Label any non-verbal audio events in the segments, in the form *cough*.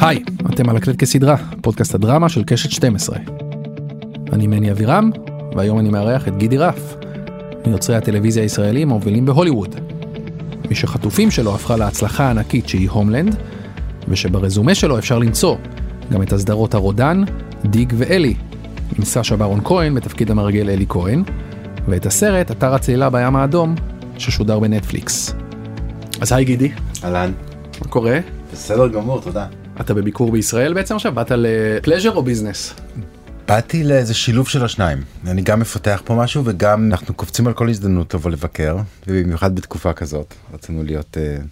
היי, אתם על הקלט כסדרה, פודקאסט הדרמה של קשת 12. אני מני אבירם, והיום אני מארח את גידי רף, מיוצרי הטלוויזיה הישראלים המובילים בהוליווד. מי שחטופים שלו הפכה להצלחה הענקית שהיא הומלנד, ושברזומה שלו אפשר למצוא גם את הסדרות הרודן, דיג ואלי, עם סשה ברון כהן בתפקיד המרגל אלי כהן, ואת הסרט אתר הצלילה בים האדום, ששודר בנטפליקס. אז היי גידי, אהלן. מה קורה? בסדר גמור, תודה. אתה בביקור בישראל בעצם עכשיו? באת לפלז'ר או ביזנס? באתי לאיזה שילוב של השניים. אני גם מפתח פה משהו וגם אנחנו קופצים על כל הזדמנות לבוא לבקר, ובמיוחד בתקופה כזאת. רצינו להיות uh,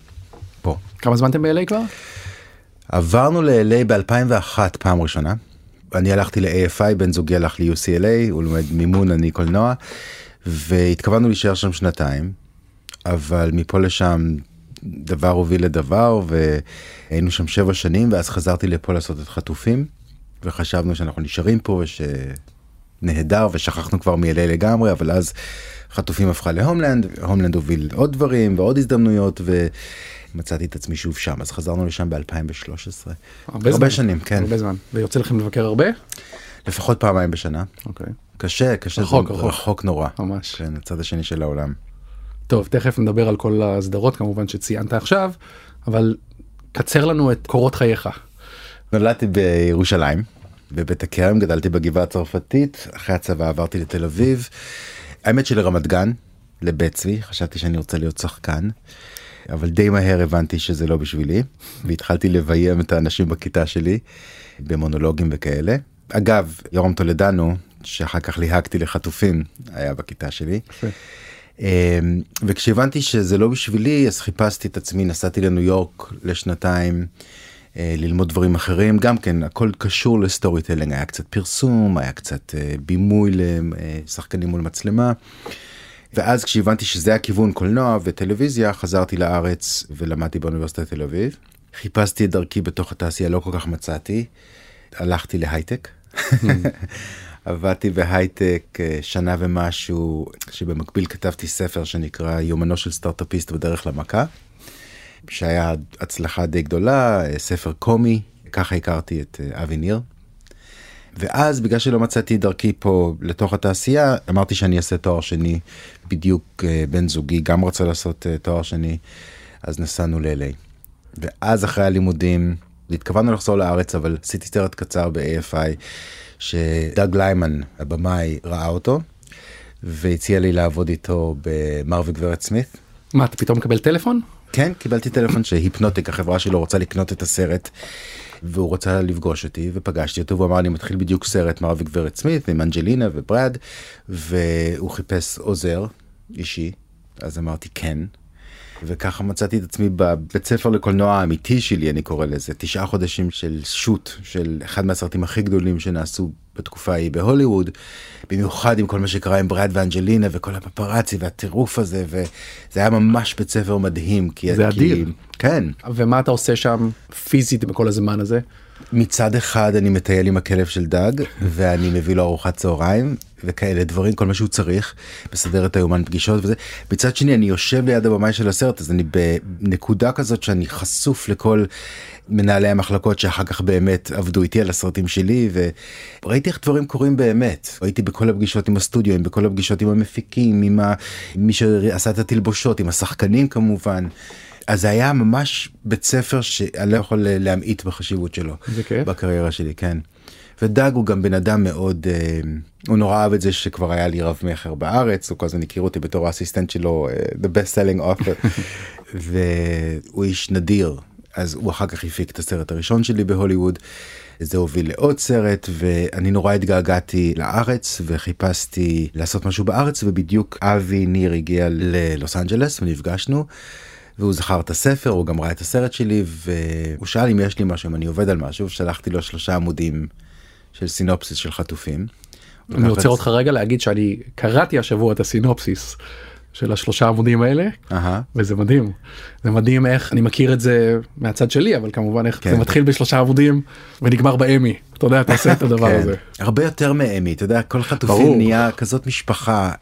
פה. כמה זמן אתם ב-LA כבר? עברנו ל-LA ב-2001 פעם ראשונה. אני הלכתי ל-AFI, בן זוגי הלך ל-UCLA, הוא לומד מימון, אני קולנוע, והתכוונו להישאר שם שנתיים, אבל מפה לשם דבר הוביל לדבר, והיינו שם שבע שנים, ואז חזרתי לפה לעשות את חטופים, וחשבנו שאנחנו נשארים פה, ושנהדר, ושכחנו כבר מ-LA לגמרי, אבל אז חטופים הפכה להומלנד, הומלנד הוביל עוד דברים ועוד הזדמנויות, ו... מצאתי את עצמי שוב שם. אז חזרנו לשם ב-2013. הרבה, הרבה שנים כן. הרבה זמן. ויוצא לכם לבקר הרבה? לפחות פעמיים בשנה. אוקיי. קשה קשה רחוק רחוק, רחוק נורא. ממש. כן הצד השני של העולם. טוב תכף נדבר על כל הסדרות כמובן שציינת עכשיו אבל קצר לנו את קורות חייך. נולדתי בירושלים בבית הכרם גדלתי בגבעה הצרפתית אחרי הצבא עברתי לתל אביב. האמת שלרמת גן לבית צבי חשבתי שאני רוצה להיות שחקן. אבל די מהר הבנתי שזה לא בשבילי והתחלתי לביים את האנשים בכיתה שלי במונולוגים וכאלה. אגב יורם טולדנו שאחר כך ליהקתי לחטופים היה בכיתה שלי. אמ, וכשהבנתי שזה לא בשבילי אז חיפשתי את עצמי נסעתי לניו יורק לשנתיים אה, ללמוד דברים אחרים גם כן הכל קשור ל storytelling היה קצת פרסום היה קצת אה, בימוי לשחקנים מול מצלמה. ואז כשהבנתי שזה הכיוון קולנוע וטלוויזיה חזרתי לארץ ולמדתי באוניברסיטת תל אביב. חיפשתי את דרכי בתוך התעשייה לא כל כך מצאתי. הלכתי להייטק. *laughs* *laughs* עבדתי בהייטק אה, שנה ומשהו שבמקביל כתבתי ספר שנקרא יומנו של סטארטאפיסט בדרך למכה. שהיה הצלחה די גדולה אה, ספר קומי ככה הכרתי את אה, אבי ניר. ואז בגלל שלא מצאתי דרכי פה לתוך התעשייה אמרתי שאני אעשה תואר שני בדיוק בן זוגי גם רצה לעשות תואר שני אז נסענו ל-LA. ואז אחרי הלימודים התכוונו לחזור לארץ אבל עשיתי סרט קצר ב-AFI שדאג ליימן הבמאי ראה אותו והציע לי לעבוד איתו במר וגברת סמית. מה אתה פתאום מקבל טלפון? כן קיבלתי טלפון שהיפנוטיק החברה שלו רוצה לקנות את הסרט והוא רצה לפגוש אותי ופגשתי אותו והוא אמר אני מתחיל בדיוק סרט מר וגברת סמית עם אנג'לינה וברד והוא חיפש עוזר אישי אז אמרתי כן. וככה מצאתי את עצמי בבית ספר לקולנוע האמיתי שלי אני קורא לזה תשעה חודשים של שוט של אחד מהסרטים הכי גדולים שנעשו בתקופה ההיא בהוליווד במיוחד עם כל מה שקרה עם ברד ואנג'לינה וכל הפפרצי והטירוף הזה וזה היה ממש בית ספר מדהים כי זה אדיר כן ומה אתה עושה שם פיזית בכל הזמן הזה. מצד אחד אני מטייל עם הכלב של דג ואני מביא לו ארוחת צהריים וכאלה דברים כל מה שהוא צריך מסדר את היומן פגישות וזה מצד שני אני יושב ליד הבמאי של הסרט אז אני בנקודה כזאת שאני חשוף לכל מנהלי המחלקות שאחר כך באמת עבדו איתי על הסרטים שלי וראיתי איך דברים קורים באמת הייתי בכל הפגישות עם הסטודיו בכל הפגישות עם המפיקים עם מי שעשה את התלבושות עם השחקנים כמובן. אז זה היה ממש בית ספר שאני לא יכול להמעיט בחשיבות שלו בקריירה שלי כן. ודג הוא גם בן אדם מאוד אה, הוא נורא אהב את זה שכבר היה לי רב מכר בארץ הוא כל הזמן הכיר אותי בתור ה assistant שלו uh, the best selling author *laughs* והוא איש נדיר אז הוא אחר כך הפיק את הסרט הראשון שלי בהוליווד. זה הוביל לעוד סרט ואני נורא התגעגעתי לארץ וחיפשתי לעשות משהו בארץ ובדיוק אבי ניר הגיע ללוס אנג'לס ונפגשנו. והוא זכר את הספר הוא גם ראה את הסרט שלי והוא שאל אם יש לי משהו אם אני עובד על משהו שלחתי לו שלושה עמודים של סינופסיס של חטופים. אני רוצה אותך רגע להגיד שאני קראתי השבוע את הסינופסיס של השלושה עמודים האלה אהה. וזה מדהים זה מדהים איך אני מכיר את זה מהצד שלי אבל כמובן איך כן. זה מתחיל בשלושה עמודים ונגמר באמי אתה יודע אתה עושה את הדבר כן. הזה. הרבה יותר מאמי, אתה יודע, כל חטופים ברור. נהיה כזאת משפחה.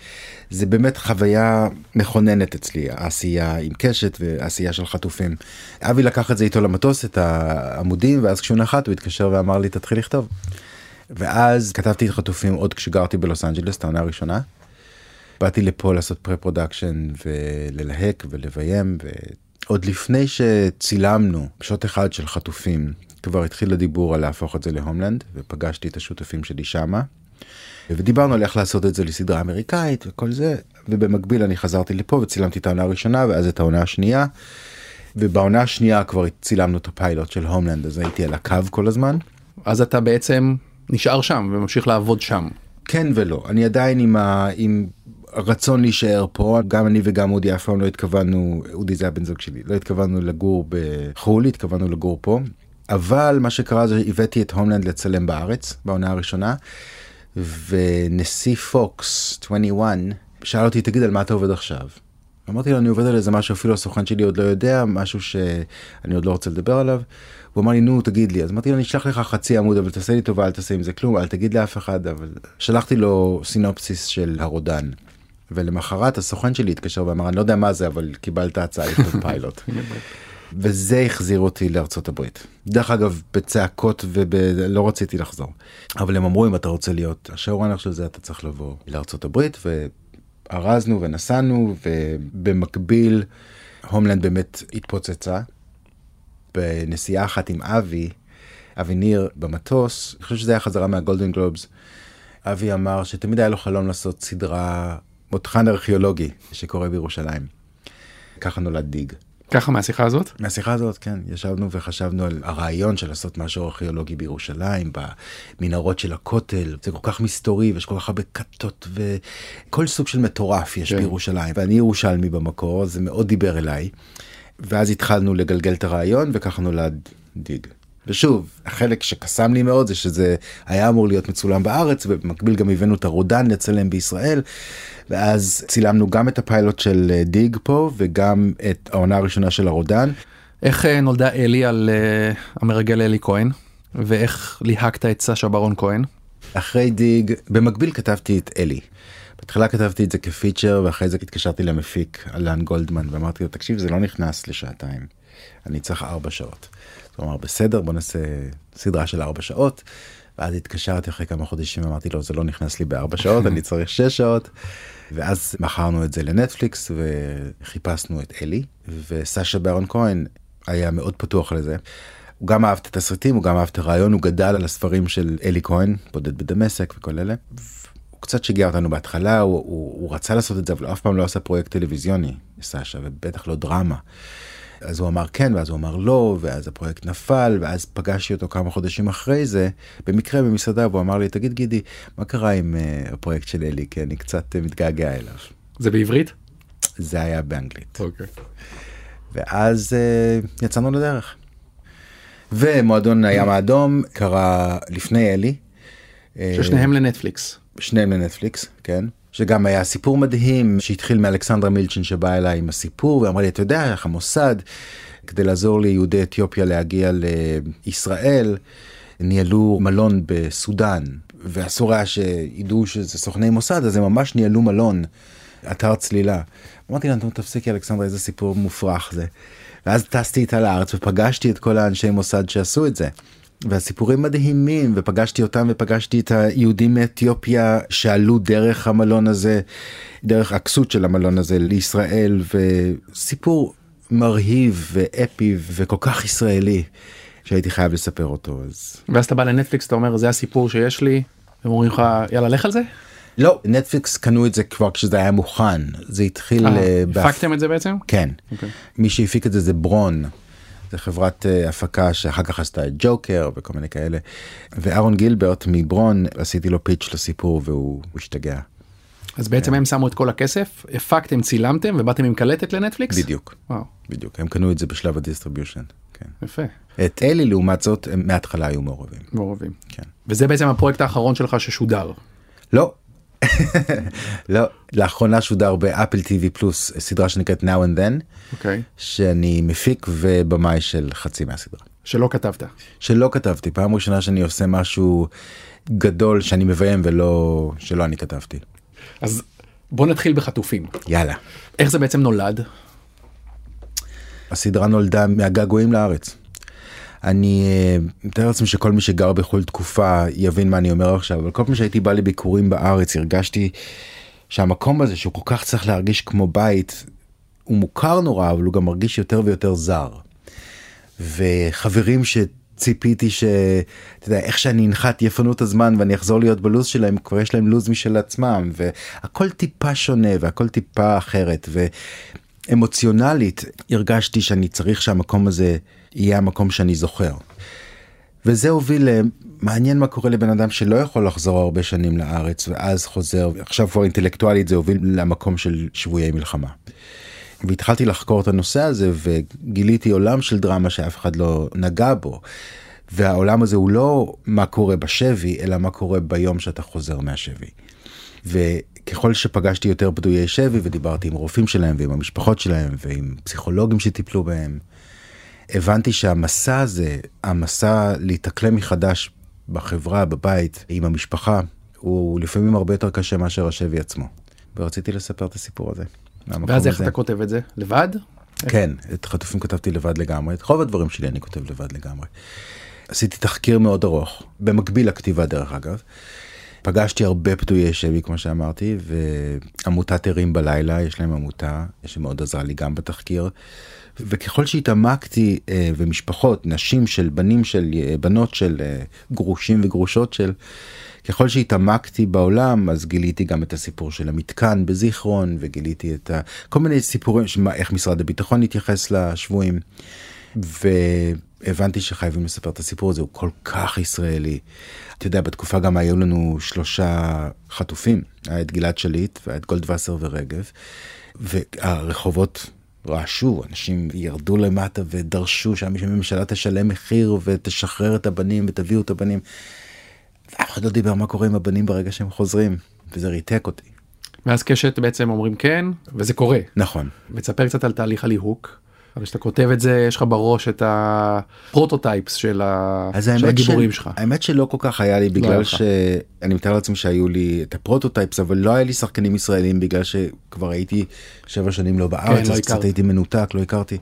זה באמת חוויה מכוננת אצלי, העשייה עם קשת ועשייה של חטופים. אבי לקח את זה איתו למטוס, את העמודים, ואז כשהוא נחת הוא התקשר ואמר לי תתחיל לכתוב. ואז כתבתי את חטופים עוד כשגרתי בלוס אנג'לס, את העונה הראשונה. באתי לפה לעשות pre-production וללהק ולביים ועוד לפני שצילמנו שוט אחד של חטופים כבר התחיל הדיבור על להפוך את זה להומלנד ופגשתי את השותפים שלי שמה. ודיברנו על איך לעשות את זה לסדרה אמריקאית וכל זה ובמקביל אני חזרתי לפה וצילמתי את העונה הראשונה ואז את העונה השנייה. ובעונה השנייה כבר צילמנו את הפיילוט של הומלנד אז הייתי על הקו כל הזמן. אז אתה בעצם נשאר שם וממשיך לעבוד שם. כן ולא אני עדיין עם, ה... עם הרצון להישאר פה גם אני וגם אודי אף פעם לא התכוונו אודי זה הבן זוג שלי לא התכוונו לגור בחו"ל התכוונו לגור פה אבל מה שקרה זה הבאתי את הומלנד לצלם בארץ בעונה הראשונה ונשיא פוקס 21 שאל אותי תגיד על מה אתה עובד עכשיו. אמרתי לו אני עובד על איזה משהו אפילו הסוכן שלי עוד לא יודע משהו שאני עוד לא רוצה לדבר עליו. הוא אמר לי נו תגיד לי אז אמרתי לו אני אשלח לך חצי עמוד אבל תעשה לי טובה אל תעשה עם זה כלום אל תגיד לאף אחד אבל שלחתי לו סינופסיס של הרודן. ולמחרת הסוכן שלי התקשר ואמר אני לא יודע מה זה אבל קיבלת הצעה לכתוב *laughs* פיילוט. וזה החזיר אותי לארצות הברית. דרך אגב בצעקות ולא רציתי לחזור. אבל הם אמרו אם אתה רוצה להיות השואורנר של זה אתה צריך לבוא לארצות הברית וארזנו ונסענו ובמקביל הומלנד באמת התפוצצה. בנסיעה אחת עם אבי, אבי ניר במטוס, אני חושב שזה היה חזרה מהגולדן גלובס. אבי אמר שתמיד היה לו חלום לעשות סדרה מותחן ארכיאולוגי שקורה בירושלים. ככה נולד דיג. ככה מהשיחה הזאת? מהשיחה הזאת כן ישבנו וחשבנו על הרעיון של לעשות משהו ארכיאולוגי בירושלים במנהרות של הכותל זה כל כך מסתורי ויש כל כך הרבה כתות וכל סוג של מטורף יש כן. בירושלים ואני ירושלמי במקור זה מאוד דיבר אליי. ואז התחלנו לגלגל את הרעיון וככה נולד דיג. ושוב החלק שקסם לי מאוד זה שזה היה אמור להיות מצולם בארץ ובמקביל גם הבאנו את הרודן לצלם בישראל ואז צילמנו גם את הפיילוט של אה, דיג פה וגם את העונה הראשונה של הרודן. איך אה, נולדה אלי על אה, המרגל אלי כהן ואיך ליהקת את סשה ברון כהן? אחרי דיג במקביל כתבתי את אלי. בהתחלה כתבתי את זה כפיצ'ר ואחרי זה התקשרתי למפיק אלן גולדמן ואמרתי לו תקשיב זה לא נכנס לשעתיים אני צריך ארבע שעות. הוא אמר בסדר בוא נעשה סדרה של ארבע שעות. ואז התקשרתי אחרי כמה חודשים אמרתי לו זה לא נכנס לי בארבע שעות אני צריך שש שעות. ואז מכרנו את זה לנטפליקס וחיפשנו את אלי וסשה ברון כהן היה מאוד פתוח לזה. הוא גם אהב את התסריטים הוא גם אהב את הרעיון הוא גדל על הספרים של אלי כהן בודד בדמשק וכל אלה. הוא קצת שיגע אותנו בהתחלה הוא, הוא, הוא רצה לעשות את זה אבל אף פעם לא עשה פרויקט טלוויזיוני סשה ובטח לא דרמה. אז הוא אמר כן ואז הוא אמר לא ואז הפרויקט נפל ואז פגשתי אותו כמה חודשים אחרי זה במקרה במסעדה והוא אמר לי תגיד גידי מה קרה עם uh, הפרויקט של אלי כי אני קצת uh, מתגעגע אליו. זה בעברית? זה היה באנגלית אוקיי. ואז uh, יצאנו לדרך. ומועדון הים האדום קרה לפני אלי. ששניהם לנטפליקס. שניהם לנטפליקס כן שגם היה סיפור מדהים שהתחיל מאלכסנדרה מילצ'ין שבאה אליי עם הסיפור ואמרה לי אתה יודע איך המוסד כדי לעזור ליהודי אתיופיה להגיע לישראל ניהלו מלון בסודאן ואסור היה שידעו שזה סוכני מוסד אז הם ממש ניהלו מלון אתר צלילה. אמרתי לה "נו, תפסיקי אלכסנדרה איזה סיפור מופרך זה. ואז טסתי איתה לארץ ופגשתי את כל האנשי מוסד שעשו את זה. והסיפורים מדהימים ופגשתי אותם ופגשתי את היהודים מאתיופיה שעלו דרך המלון הזה דרך הכסות של המלון הזה לישראל וסיפור מרהיב ואפי וכל כך ישראלי שהייתי חייב לספר אותו אז ואז אתה בא לנטפליקס אתה אומר זה הסיפור שיש לי. הם אומרים לך יאללה לך על זה? לא נטפליקס קנו את זה כבר כשזה היה מוכן זה התחיל אה, אה, הפקתם את זה בעצם? כן אוקיי. מי שהפיק את זה זה ברון. חברת אה, הפקה שאחר כך עשתה את ג'וקר וכל מיני כאלה. ואהרון גילברט מברון עשיתי לו פיץ' לסיפור והוא הוא השתגע. אז בעצם הם שמו את כל הכסף הפקתם צילמתם ובאתם עם קלטת לנטפליקס? בדיוק וואו, בדיוק הם קנו את זה בשלב ה distribution. כן. יפה. את אלי לעומת זאת הם מההתחלה היו מעורבים. מעורבים. כן. וזה בעצם הפרויקט האחרון שלך ששודר. לא. לא, לאחרונה שודר באפל TV פלוס סדרה שנקראת Now and Then, אוקיי. שאני מפיק ובמאי של חצי מהסדרה. שלא כתבת. שלא כתבתי, פעם ראשונה שאני עושה משהו גדול שאני מביים ולא, שלא אני כתבתי. אז בוא נתחיל בחטופים. יאללה. איך זה בעצם נולד? הסדרה נולדה מהגעגועים לארץ. אני אה, מתאר לעצמי שכל מי שגר בכל תקופה יבין מה אני אומר עכשיו, אבל כל פעם שהייתי בא לביקורים בארץ הרגשתי שהמקום הזה שהוא כל כך צריך להרגיש כמו בית, הוא מוכר נורא אבל הוא גם מרגיש יותר ויותר זר. וחברים שציפיתי שאתה יודע איך שאני אנחת יפנו את הזמן ואני אחזור להיות בלוז שלהם כבר יש להם לוז משל עצמם והכל טיפה שונה והכל טיפה אחרת ואמוציונלית הרגשתי שאני צריך שהמקום הזה יהיה המקום שאני זוכר. וזה הוביל למעניין מה קורה לבן אדם שלא יכול לחזור הרבה שנים לארץ ואז חוזר עכשיו כבר אינטלקטואלית זה הוביל למקום של שבויי מלחמה. והתחלתי לחקור את הנושא הזה וגיליתי עולם של דרמה שאף אחד לא נגע בו. והעולם הזה הוא לא מה קורה בשבי אלא מה קורה ביום שאתה חוזר מהשבי. וככל שפגשתי יותר פדויי שבי ודיברתי עם רופאים שלהם ועם המשפחות שלהם ועם פסיכולוגים שטיפלו בהם. הבנתי שהמסע הזה, המסע להתאקלם מחדש בחברה, בבית, עם המשפחה, הוא לפעמים הרבה יותר קשה מאשר השבי עצמו. ורציתי לספר את הסיפור הזה. ואז איך אתה כותב את זה? לבד? כן, את חטופים כתבתי לבד לגמרי, את רוב הדברים שלי אני כותב לבד לגמרי. עשיתי תחקיר מאוד ארוך, במקביל לכתיבה דרך אגב. פגשתי הרבה פדויי שבי כמו שאמרתי ועמותת ערים בלילה יש להם עמותה שמאוד עזרה לי גם בתחקיר. וככל שהתעמקתי אה, ומשפחות נשים של בנים של אה, בנות של אה, גרושים וגרושות של ככל שהתעמקתי בעולם אז גיליתי גם את הסיפור של המתקן בזיכרון וגיליתי את ה, כל מיני סיפורים שמה, איך משרד הביטחון התייחס לשבויים. והבנתי שחייבים לספר את הסיפור הזה הוא כל כך ישראלי. אתה יודע בתקופה גם היו לנו שלושה חטופים היה את גלעד שליט והיה את גולדווסר ורגב. והרחובות רעשו, אנשים ירדו למטה ודרשו שהממשלה תשלם מחיר ותשחרר את הבנים ותביאו את הבנים. אף אחד לא דיבר מה קורה עם הבנים ברגע שהם חוזרים, וזה ריתק אותי. ואז קשת בעצם אומרים כן, וזה קורה. נכון. ותספר קצת על תהליך הליהוק. אבל כשאתה כותב את זה יש לך בראש את ה prototypes של, ה... של הגיבורים של... שלך. האמת שלא כל כך היה לי בגלל לא שאני מתאר לעצמי שהיו לי את ה prototypes אבל לא היה לי שחקנים ישראלים בגלל שכבר הייתי שבע שנים לא בארץ כן, לא אז לא קצת הייתי מנותק לא הכרתי.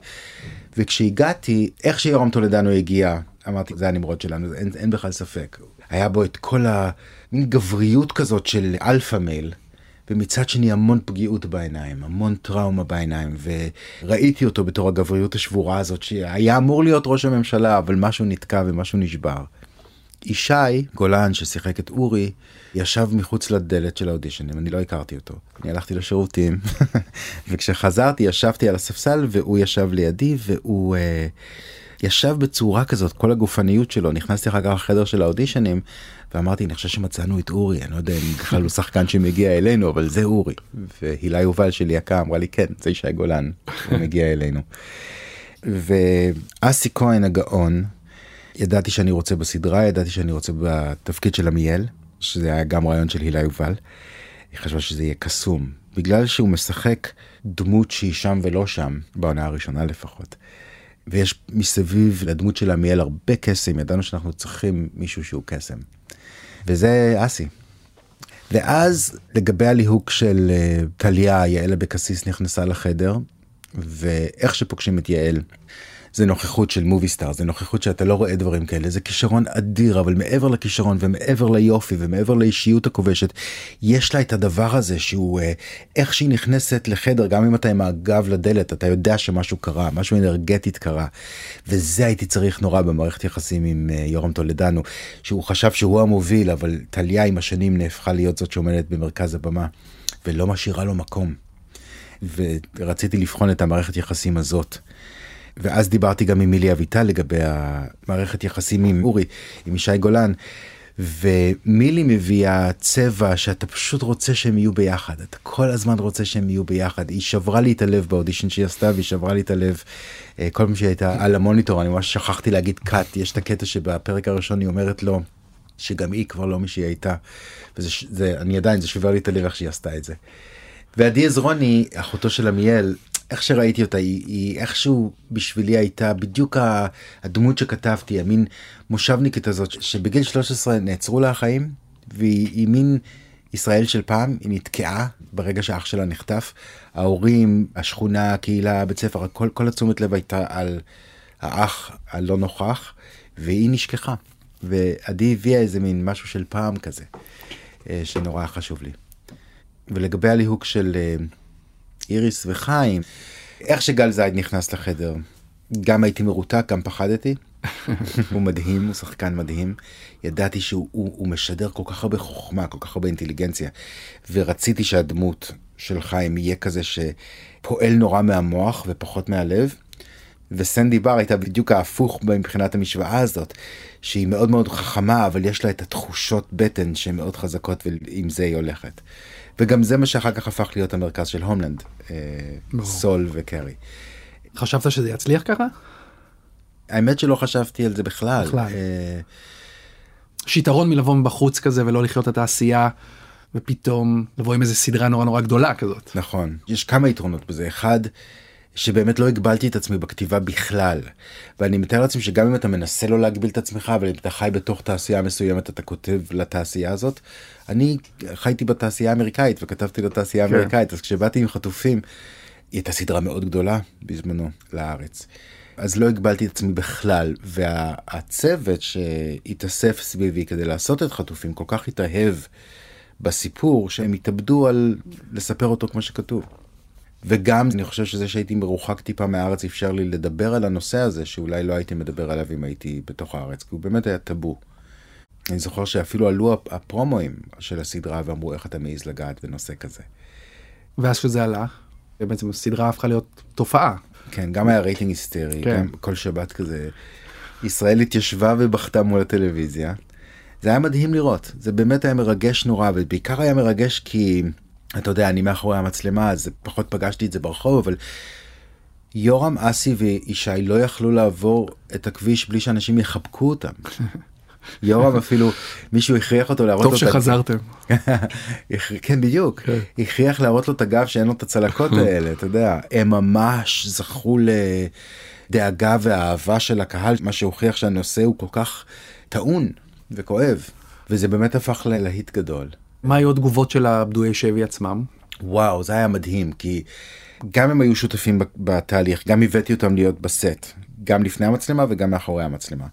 וכשהגעתי איך שיורם טולדנו הגיע אמרתי זה הנמרוד שלנו אין, אין בכלל ספק היה בו את כל המין גבריות כזאת של alpha male. ומצד שני המון פגיעות בעיניים, המון טראומה בעיניים, וראיתי אותו בתור הגבריות השבורה הזאת, שהיה אמור להיות ראש הממשלה, אבל משהו נתקע ומשהו נשבר. ישי גולן ששיחק את אורי ישב מחוץ לדלת של האודישנים אני לא הכרתי אותו אני הלכתי לשירותים *laughs* וכשחזרתי ישבתי על הספסל והוא ישב לידי והוא uh, ישב בצורה כזאת כל הגופניות שלו נכנסתי אחר כך לחדר של האודישנים ואמרתי אני חושב שמצאנו את אורי אני לא יודע אם בכלל הוא שחקן שמגיע אלינו אבל זה אורי והילה יובל שלי יקה אמרה לי כן זה ישי גולן הוא מגיע אלינו. ואסי כהן הגאון ידעתי שאני רוצה בסדרה ידעתי שאני רוצה בתפקיד של עמיאל שזה היה גם רעיון של הילה יובל. היא חשבה שזה יהיה קסום בגלל שהוא משחק דמות שהיא שם ולא שם בעונה הראשונה לפחות. ויש מסביב לדמות של עמיאל הרבה קסם ידענו שאנחנו צריכים מישהו שהוא קסם. וזה אסי. ואז לגבי הליהוק של uh, טליה יעל אבקסיס נכנסה לחדר ואיך שפוגשים את יעל זה נוכחות של מובי סטאר זה נוכחות שאתה לא רואה דברים כאלה זה כישרון אדיר אבל מעבר לכישרון ומעבר ליופי ומעבר לאישיות הכובשת יש לה את הדבר הזה שהוא אה, איך שהיא נכנסת לחדר גם אם אתה עם הגב לדלת אתה יודע שמשהו קרה משהו אנרגטית קרה וזה הייתי צריך נורא במערכת יחסים עם אה, יורם טולדנו שהוא חשב שהוא המוביל אבל טליה עם השנים נהפכה להיות זאת שעומדת במרכז הבמה ולא משאירה לו מקום. ורציתי לבחון את המערכת יחסים הזאת. ואז דיברתי גם עם מילי אביטל לגבי המערכת יחסים עם אורי, עם ישי גולן. ומילי מביאה צבע שאתה פשוט רוצה שהם יהיו ביחד אתה כל הזמן רוצה שהם יהיו ביחד היא שברה לי את הלב באודישן שהיא עשתה והיא שברה לי את הלב אה, כל פעם שהיא הייתה על המוניטור אני ממש שכחתי להגיד קאט יש את הקטע שבפרק הראשון היא אומרת לו שגם היא כבר לא מי שהיא הייתה. וזה, זה, אני עדיין, זה שובר לי את הלב איך שהיא עשתה את זה. ועדי עזרוני, אחותו של עמיאל, איך שראיתי אותה, היא, היא איכשהו בשבילי הייתה בדיוק הדמות שכתבתי, המין מושבניקית הזאת, שבגיל 13 נעצרו לה החיים, והיא מין ישראל של פעם, היא נתקעה ברגע שאח שלה נחטף. ההורים, השכונה, הקהילה, הבית ספר, כל, כל התשומת לב הייתה על האח הלא נוכח, והיא נשכחה. ועדי הביאה איזה מין משהו של פעם כזה, אה, שנורא חשוב לי. ולגבי הליהוק של אה, איריס וחיים, איך שגל זייד נכנס לחדר, גם הייתי מרותק, גם פחדתי. הוא מדהים, הוא שחקן מדהים. ידעתי שהוא הוא, הוא משדר כל כך הרבה חוכמה, כל כך הרבה אינטליגנציה, ורציתי שהדמות של חיים יהיה כזה שפועל נורא מהמוח ופחות מהלב. וסנדי בר הייתה בדיוק ההפוך מבחינת המשוואה הזאת, שהיא מאוד מאוד חכמה, אבל יש לה את התחושות בטן שהן מאוד חזקות, ועם זה היא הולכת. וגם זה מה שאחר כך הפך להיות המרכז של הומלנד, אה, סול וקרי. חשבת שזה יצליח ככה? האמת שלא חשבתי על זה בכלל. בכלל. אה... יש יתרון מלבוא מבחוץ כזה ולא לחיות את העשייה ופתאום לבוא עם איזה סדרה נורא נורא גדולה כזאת. נכון, יש כמה יתרונות בזה. אחד, שבאמת לא הגבלתי את עצמי בכתיבה בכלל. ואני מתאר לעצמי שגם אם אתה מנסה לא להגביל את עצמך, אבל אם אתה חי בתוך תעשייה מסוימת, אתה כותב לתעשייה הזאת. אני חייתי בתעשייה האמריקאית וכתבתי לתעשייה כן. האמריקאית, אז כשבאתי עם חטופים, היא הייתה סדרה מאוד גדולה בזמנו לארץ. אז לא הגבלתי את עצמי בכלל, והצוות שהתאסף סביבי כדי לעשות את חטופים כל כך התאהב בסיפור שהם התאבדו על לספר אותו כמו שכתוב. וגם אני חושב שזה שהייתי מרוחק טיפה מהארץ אפשר לי לדבר על הנושא הזה שאולי לא הייתי מדבר עליו אם הייתי בתוך הארץ כי הוא באמת היה טאבו. אני זוכר שאפילו עלו הפרומואים של הסדרה ואמרו איך אתה מעז לגעת בנושא כזה. ואז שזה עלה בעצם הסדרה הפכה להיות תופעה. כן גם היה רייטינג היסטרי כן. גם כל שבת כזה ישראל התיישבה ובכתה מול הטלוויזיה. זה היה מדהים לראות זה באמת היה מרגש נורא ובעיקר היה מרגש כי. אתה יודע, אני מאחורי המצלמה, אז פחות פגשתי את זה ברחוב, אבל יורם אסי וישי לא יכלו לעבור את הכביש בלי שאנשים יחבקו אותם. *laughs* יורם אפילו מישהו הכריח אותו להראות לו טוב שחזרתם. *laughs* כן בדיוק כן. הכריח להראות לו את הגב שאין לו את הצלקות *laughs* האלה אתה יודע הם ממש זכו לדאגה ואהבה של הקהל מה שהוכיח שהנושא הוא כל כך טעון וכואב וזה באמת הפך ללהיט גדול. מה היו התגובות של הפדויי שבי עצמם? וואו זה היה מדהים כי גם הם היו שותפים בתהליך גם הבאתי אותם להיות בסט גם לפני המצלמה וגם מאחורי המצלמה.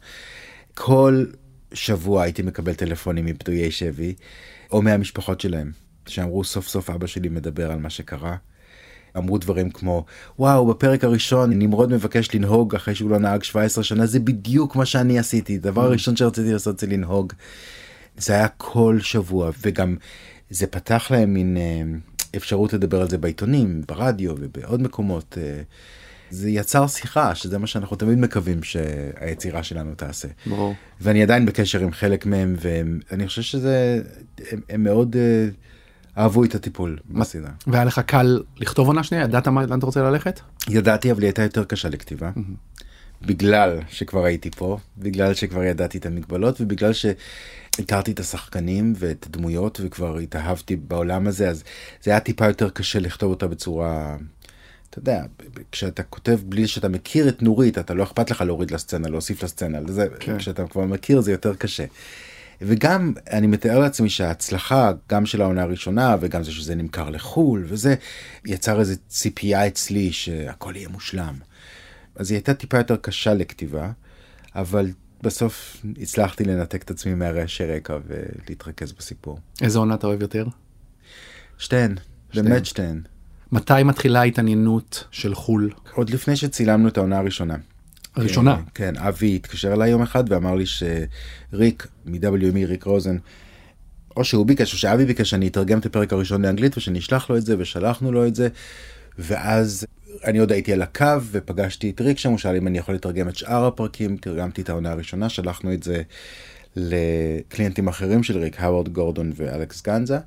כל שבוע הייתי מקבל טלפונים מפדויי שבי או מהמשפחות שלהם שאמרו סוף סוף אבא שלי מדבר על מה שקרה. אמרו דברים כמו וואו בפרק הראשון נמרוד מבקש לנהוג אחרי שהוא לא נהג 17 שנה זה בדיוק מה שאני עשיתי דבר mm. ראשון שרציתי לעשות זה לנהוג. זה היה כל שבוע וגם זה פתח להם מין אה, אפשרות לדבר על זה בעיתונים ברדיו ובעוד מקומות. אה, זה יצר שיחה שזה מה שאנחנו תמיד מקווים שהיצירה שלנו תעשה. ברור. ואני עדיין בקשר עם חלק מהם ואני חושב שזה הם, הם מאוד uh, אהבו את הטיפול בסדרה. והיה לך קל לכתוב עונה שנייה ידעת מה לאן אתה רוצה ללכת? ידעתי אבל היא הייתה יותר קשה לכתיבה. Mm-hmm. בגלל שכבר הייתי פה בגלל שכבר ידעתי את המגבלות ובגלל שהכרתי את השחקנים ואת הדמויות וכבר התאהבתי בעולם הזה אז זה היה טיפה יותר קשה לכתוב אותה בצורה. אתה יודע כשאתה כותב בלי שאתה מכיר את נורית אתה לא אכפת לך להוריד לסצנה להוסיף לסצנה זה כן. כשאתה כבר מכיר זה יותר קשה. וגם אני מתאר לעצמי שההצלחה גם של העונה הראשונה וגם זה שזה נמכר לחו"ל וזה יצר איזה ציפייה אצלי שהכל יהיה מושלם. אז היא הייתה טיפה יותר קשה לכתיבה, אבל בסוף הצלחתי לנתק את עצמי מהרעשי רקע ולהתרכז בסיפור. איזה עונה אתה אוהב יותר? שתיהן, באמת שתיהן. מתי מתחילה ההתעניינות של חו"ל? עוד לפני שצילמנו את העונה הראשונה. הראשונה? כן, כן אבי התקשר אליי יום אחד ואמר לי שריק מ-WME, ריק רוזן, או שהוא ביקש או שאבי ביקש שאני אתרגם את הפרק הראשון לאנגלית ושנשלח לו את זה ושלחנו לו את זה ואז אני עוד הייתי על הקו ופגשתי את ריק שם, הוא שאל אם אני יכול לתרגם את שאר הפרקים, תרגמתי את העונה הראשונה, שלחנו את זה לקליינטים אחרים של ריק, הווארד גורדון ואלכס גאנסה,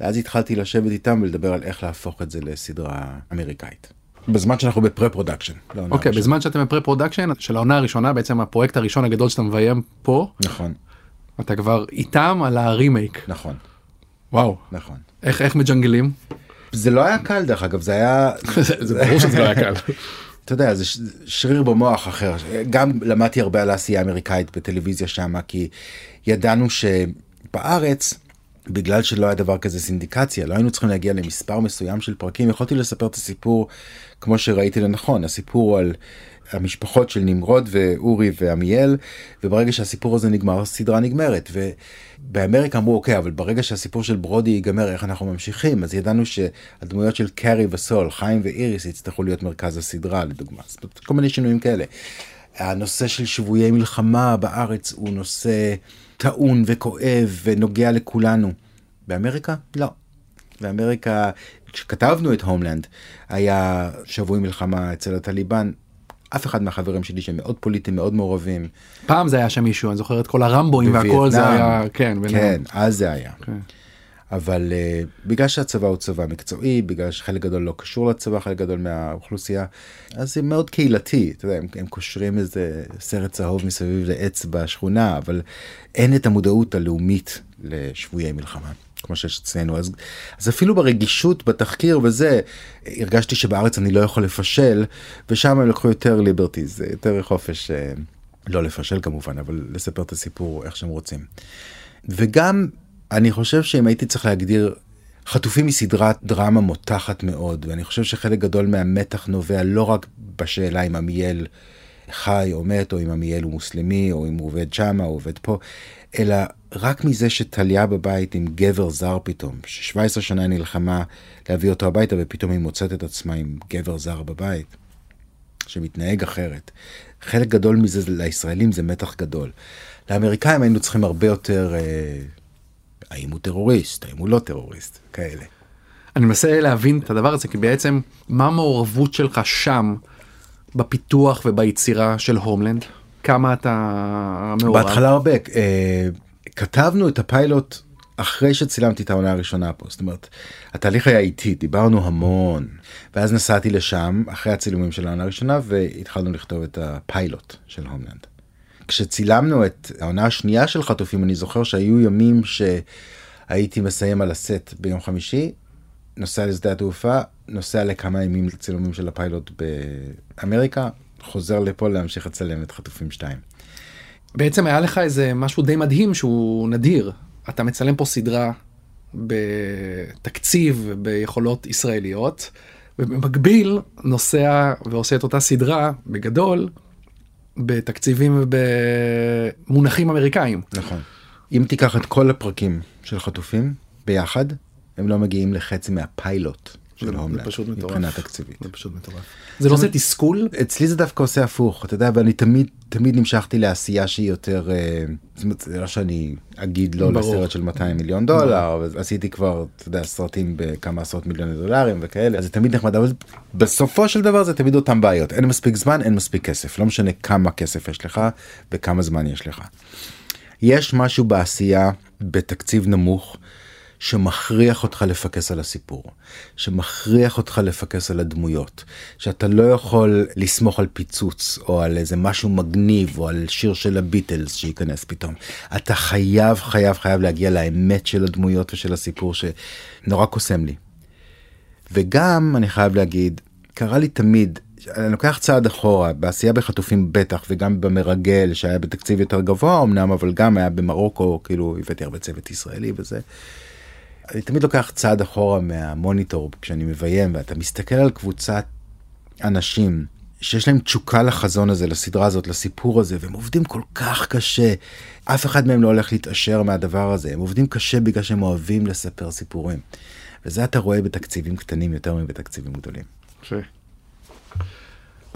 ואז התחלתי לשבת איתם ולדבר על איך להפוך את זה לסדרה אמריקאית. בזמן שאנחנו ב pre production. אוקיי, okay, בזמן שאתם ב pre production של העונה הראשונה, בעצם הפרויקט הראשון הגדול שאתה מביים פה. נכון. אתה כבר איתם על הרימייק. נכון, וואו. נכון. איך, איך מג'נגלים? זה לא היה קל דרך אגב, זה היה, *laughs* זה ברור שזה לא היה קל. *laughs* אתה יודע, זה שריר במוח אחר. גם למדתי הרבה על העשייה האמריקאית בטלוויזיה שמה, כי ידענו שבארץ, בגלל שלא היה דבר כזה סינדיקציה, לא היינו צריכים להגיע למספר מסוים של פרקים, יכולתי לספר את הסיפור כמו שראיתי לנכון, הסיפור על המשפחות של נמרוד ואורי ועמיאל, וברגע שהסיפור הזה נגמר, הסדרה נגמרת. ובאמריקה אמרו, אוקיי, אבל ברגע שהסיפור של ברודי ייגמר, איך אנחנו ממשיכים? אז ידענו שהדמויות של קארי וסול, חיים ואיריס, יצטרכו להיות מרכז הסדרה, לדוגמה. זאת אומרת, כל מיני שינויים כאלה. הנושא של שבויי מלחמה בארץ הוא נושא טעון וכואב ונוגע לכולנו. באמריקה? לא. באמריקה, כשכתבנו את הומלנד, היה שבוי מלחמה אצל הטליבן. אף אחד מהחברים שלי שהם מאוד פוליטיים, מאוד מעורבים. פעם זה היה שם מישהו, אני זוכר את כל הרמבואים והכל זה. היה, כן, כן. אז זה היה. כן. אבל uh, בגלל שהצבא הוא צבא מקצועי, בגלל שחלק גדול לא קשור לצבא, חלק גדול מהאוכלוסייה, אז זה מאוד קהילתי, אתה יודע, הם, הם קושרים איזה סרט צהוב מסביב לעץ בשכונה, אבל אין את המודעות הלאומית לשבויי מלחמה. כמו שיש אצלנו אז, אז אפילו ברגישות בתחקיר וזה הרגשתי שבארץ אני לא יכול לפשל ושם הם לקחו יותר ליברטיז יותר חופש אה, לא לפשל כמובן אבל לספר את הסיפור איך שהם רוצים. וגם אני חושב שאם הייתי צריך להגדיר חטופים היא סדרת דרמה מותחת מאוד ואני חושב שחלק גדול מהמתח נובע לא רק בשאלה אם עמיאל חי או מת או אם עמיאל הוא מוסלמי או אם הוא עובד שמה או עובד פה אלא רק מזה שטליה בבית עם גבר זר פתאום ש-17 שנה נלחמה להביא אותו הביתה ופתאום היא מוצאת את עצמה עם גבר זר בבית שמתנהג אחרת. חלק גדול מזה לישראלים זה מתח גדול. לאמריקאים היינו צריכים הרבה יותר אה, האם הוא טרוריסט, האם הוא לא טרוריסט, כאלה. אני מנסה להבין את הדבר הזה כי בעצם מה המעורבות שלך שם בפיתוח וביצירה של הומלנד? כמה אתה מעורב? בהתחלה הרבה, אה, כתבנו את הפיילוט אחרי שצילמתי את העונה הראשונה פה, זאת אומרת, התהליך היה איטי, דיברנו המון, ואז נסעתי לשם אחרי הצילומים של העונה הראשונה והתחלנו לכתוב את הפיילוט של הומלנד. כשצילמנו את העונה השנייה של חטופים אני זוכר שהיו ימים שהייתי מסיים על הסט ביום חמישי, נוסע לשדה התעופה, נוסע לכמה ימים לצילומים של הפיילוט באמריקה, חוזר לפה להמשיך לצלם את חטופים 2. בעצם היה לך איזה משהו די מדהים שהוא נדיר. אתה מצלם פה סדרה בתקציב ביכולות ישראליות, ובמקביל נוסע ועושה את אותה סדרה בגדול בתקציבים ובמונחים אמריקאים. נכון. אם תיקח את כל הפרקים של חטופים ביחד, הם לא מגיעים לחצי מהפיילוט זה- של זה הומלנד, פשוט מטורף. מבחינה תקציבית. זה פשוט מטורף. זה לא עושה תסכול? אצלי זה דווקא עושה הפוך, אתה יודע, ואני תמיד, תמיד נמשכתי לעשייה שהיא יותר, אה, זאת אומרת, זה לא שאני אגיד לא. לסרט של 200 מיליון דולר, אבל עשיתי כבר, אתה יודע, סרטים בכמה עשרות מיליוני דולרים וכאלה, אז זה תמיד נחמד, אבל בסופו של דבר זה תמיד אותם בעיות, אין מספיק זמן, אין מספיק כסף, לא משנה כמה כסף יש לך וכמה זמן יש לך. יש משהו בעשייה בתקציב נמוך שמכריח אותך לפקס על הסיפור, שמכריח אותך לפקס על הדמויות, שאתה לא יכול לסמוך על פיצוץ או על איזה משהו מגניב או על שיר של הביטלס שייכנס פתאום. אתה חייב חייב חייב להגיע לאמת של הדמויות ושל הסיפור שנורא קוסם לי. וגם אני חייב להגיד קרה לי תמיד אני לוקח צעד אחורה בעשייה בחטופים בטח וגם במרגל שהיה בתקציב יותר גבוה אמנם אבל גם היה במרוקו כאילו הבאתי הרבה צוות ישראלי וזה. אני תמיד לוקח צעד אחורה מהמוניטור כשאני מביים ואתה מסתכל על קבוצת אנשים שיש להם תשוקה לחזון הזה לסדרה הזאת לסיפור הזה והם עובדים כל כך קשה אף אחד מהם לא הולך להתעשר מהדבר הזה הם עובדים קשה בגלל שהם אוהבים לספר סיפורים. וזה אתה רואה בתקציבים קטנים יותר מבתקציבים גדולים.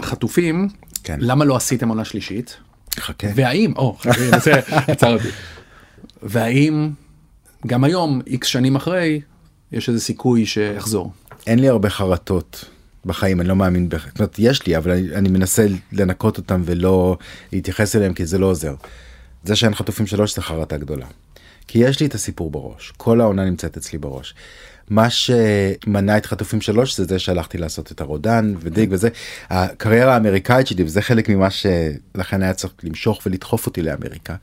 חטופים, כן. למה לא עשיתם עונה שלישית? חכה. והאם, או, זה עצר אותי. והאם גם היום, איקס שנים אחרי, יש איזה סיכוי שיחזור. אין לי הרבה חרטות בחיים אני לא מאמין בך זאת אומרת יש לי אבל אני, אני מנסה לנקות אותם ולא להתייחס אליהם כי זה לא עוזר. זה שאין חטופים שלוש זה חרטה גדולה. כי יש לי את הסיפור בראש כל העונה נמצאת אצלי בראש. מה שמנע את חטופים שלוש זה זה שהלכתי לעשות את הרודן ודיג וזה הקריירה האמריקאית שלי וזה חלק ממה שלכן היה צריך למשוך ולדחוף אותי לאמריקה.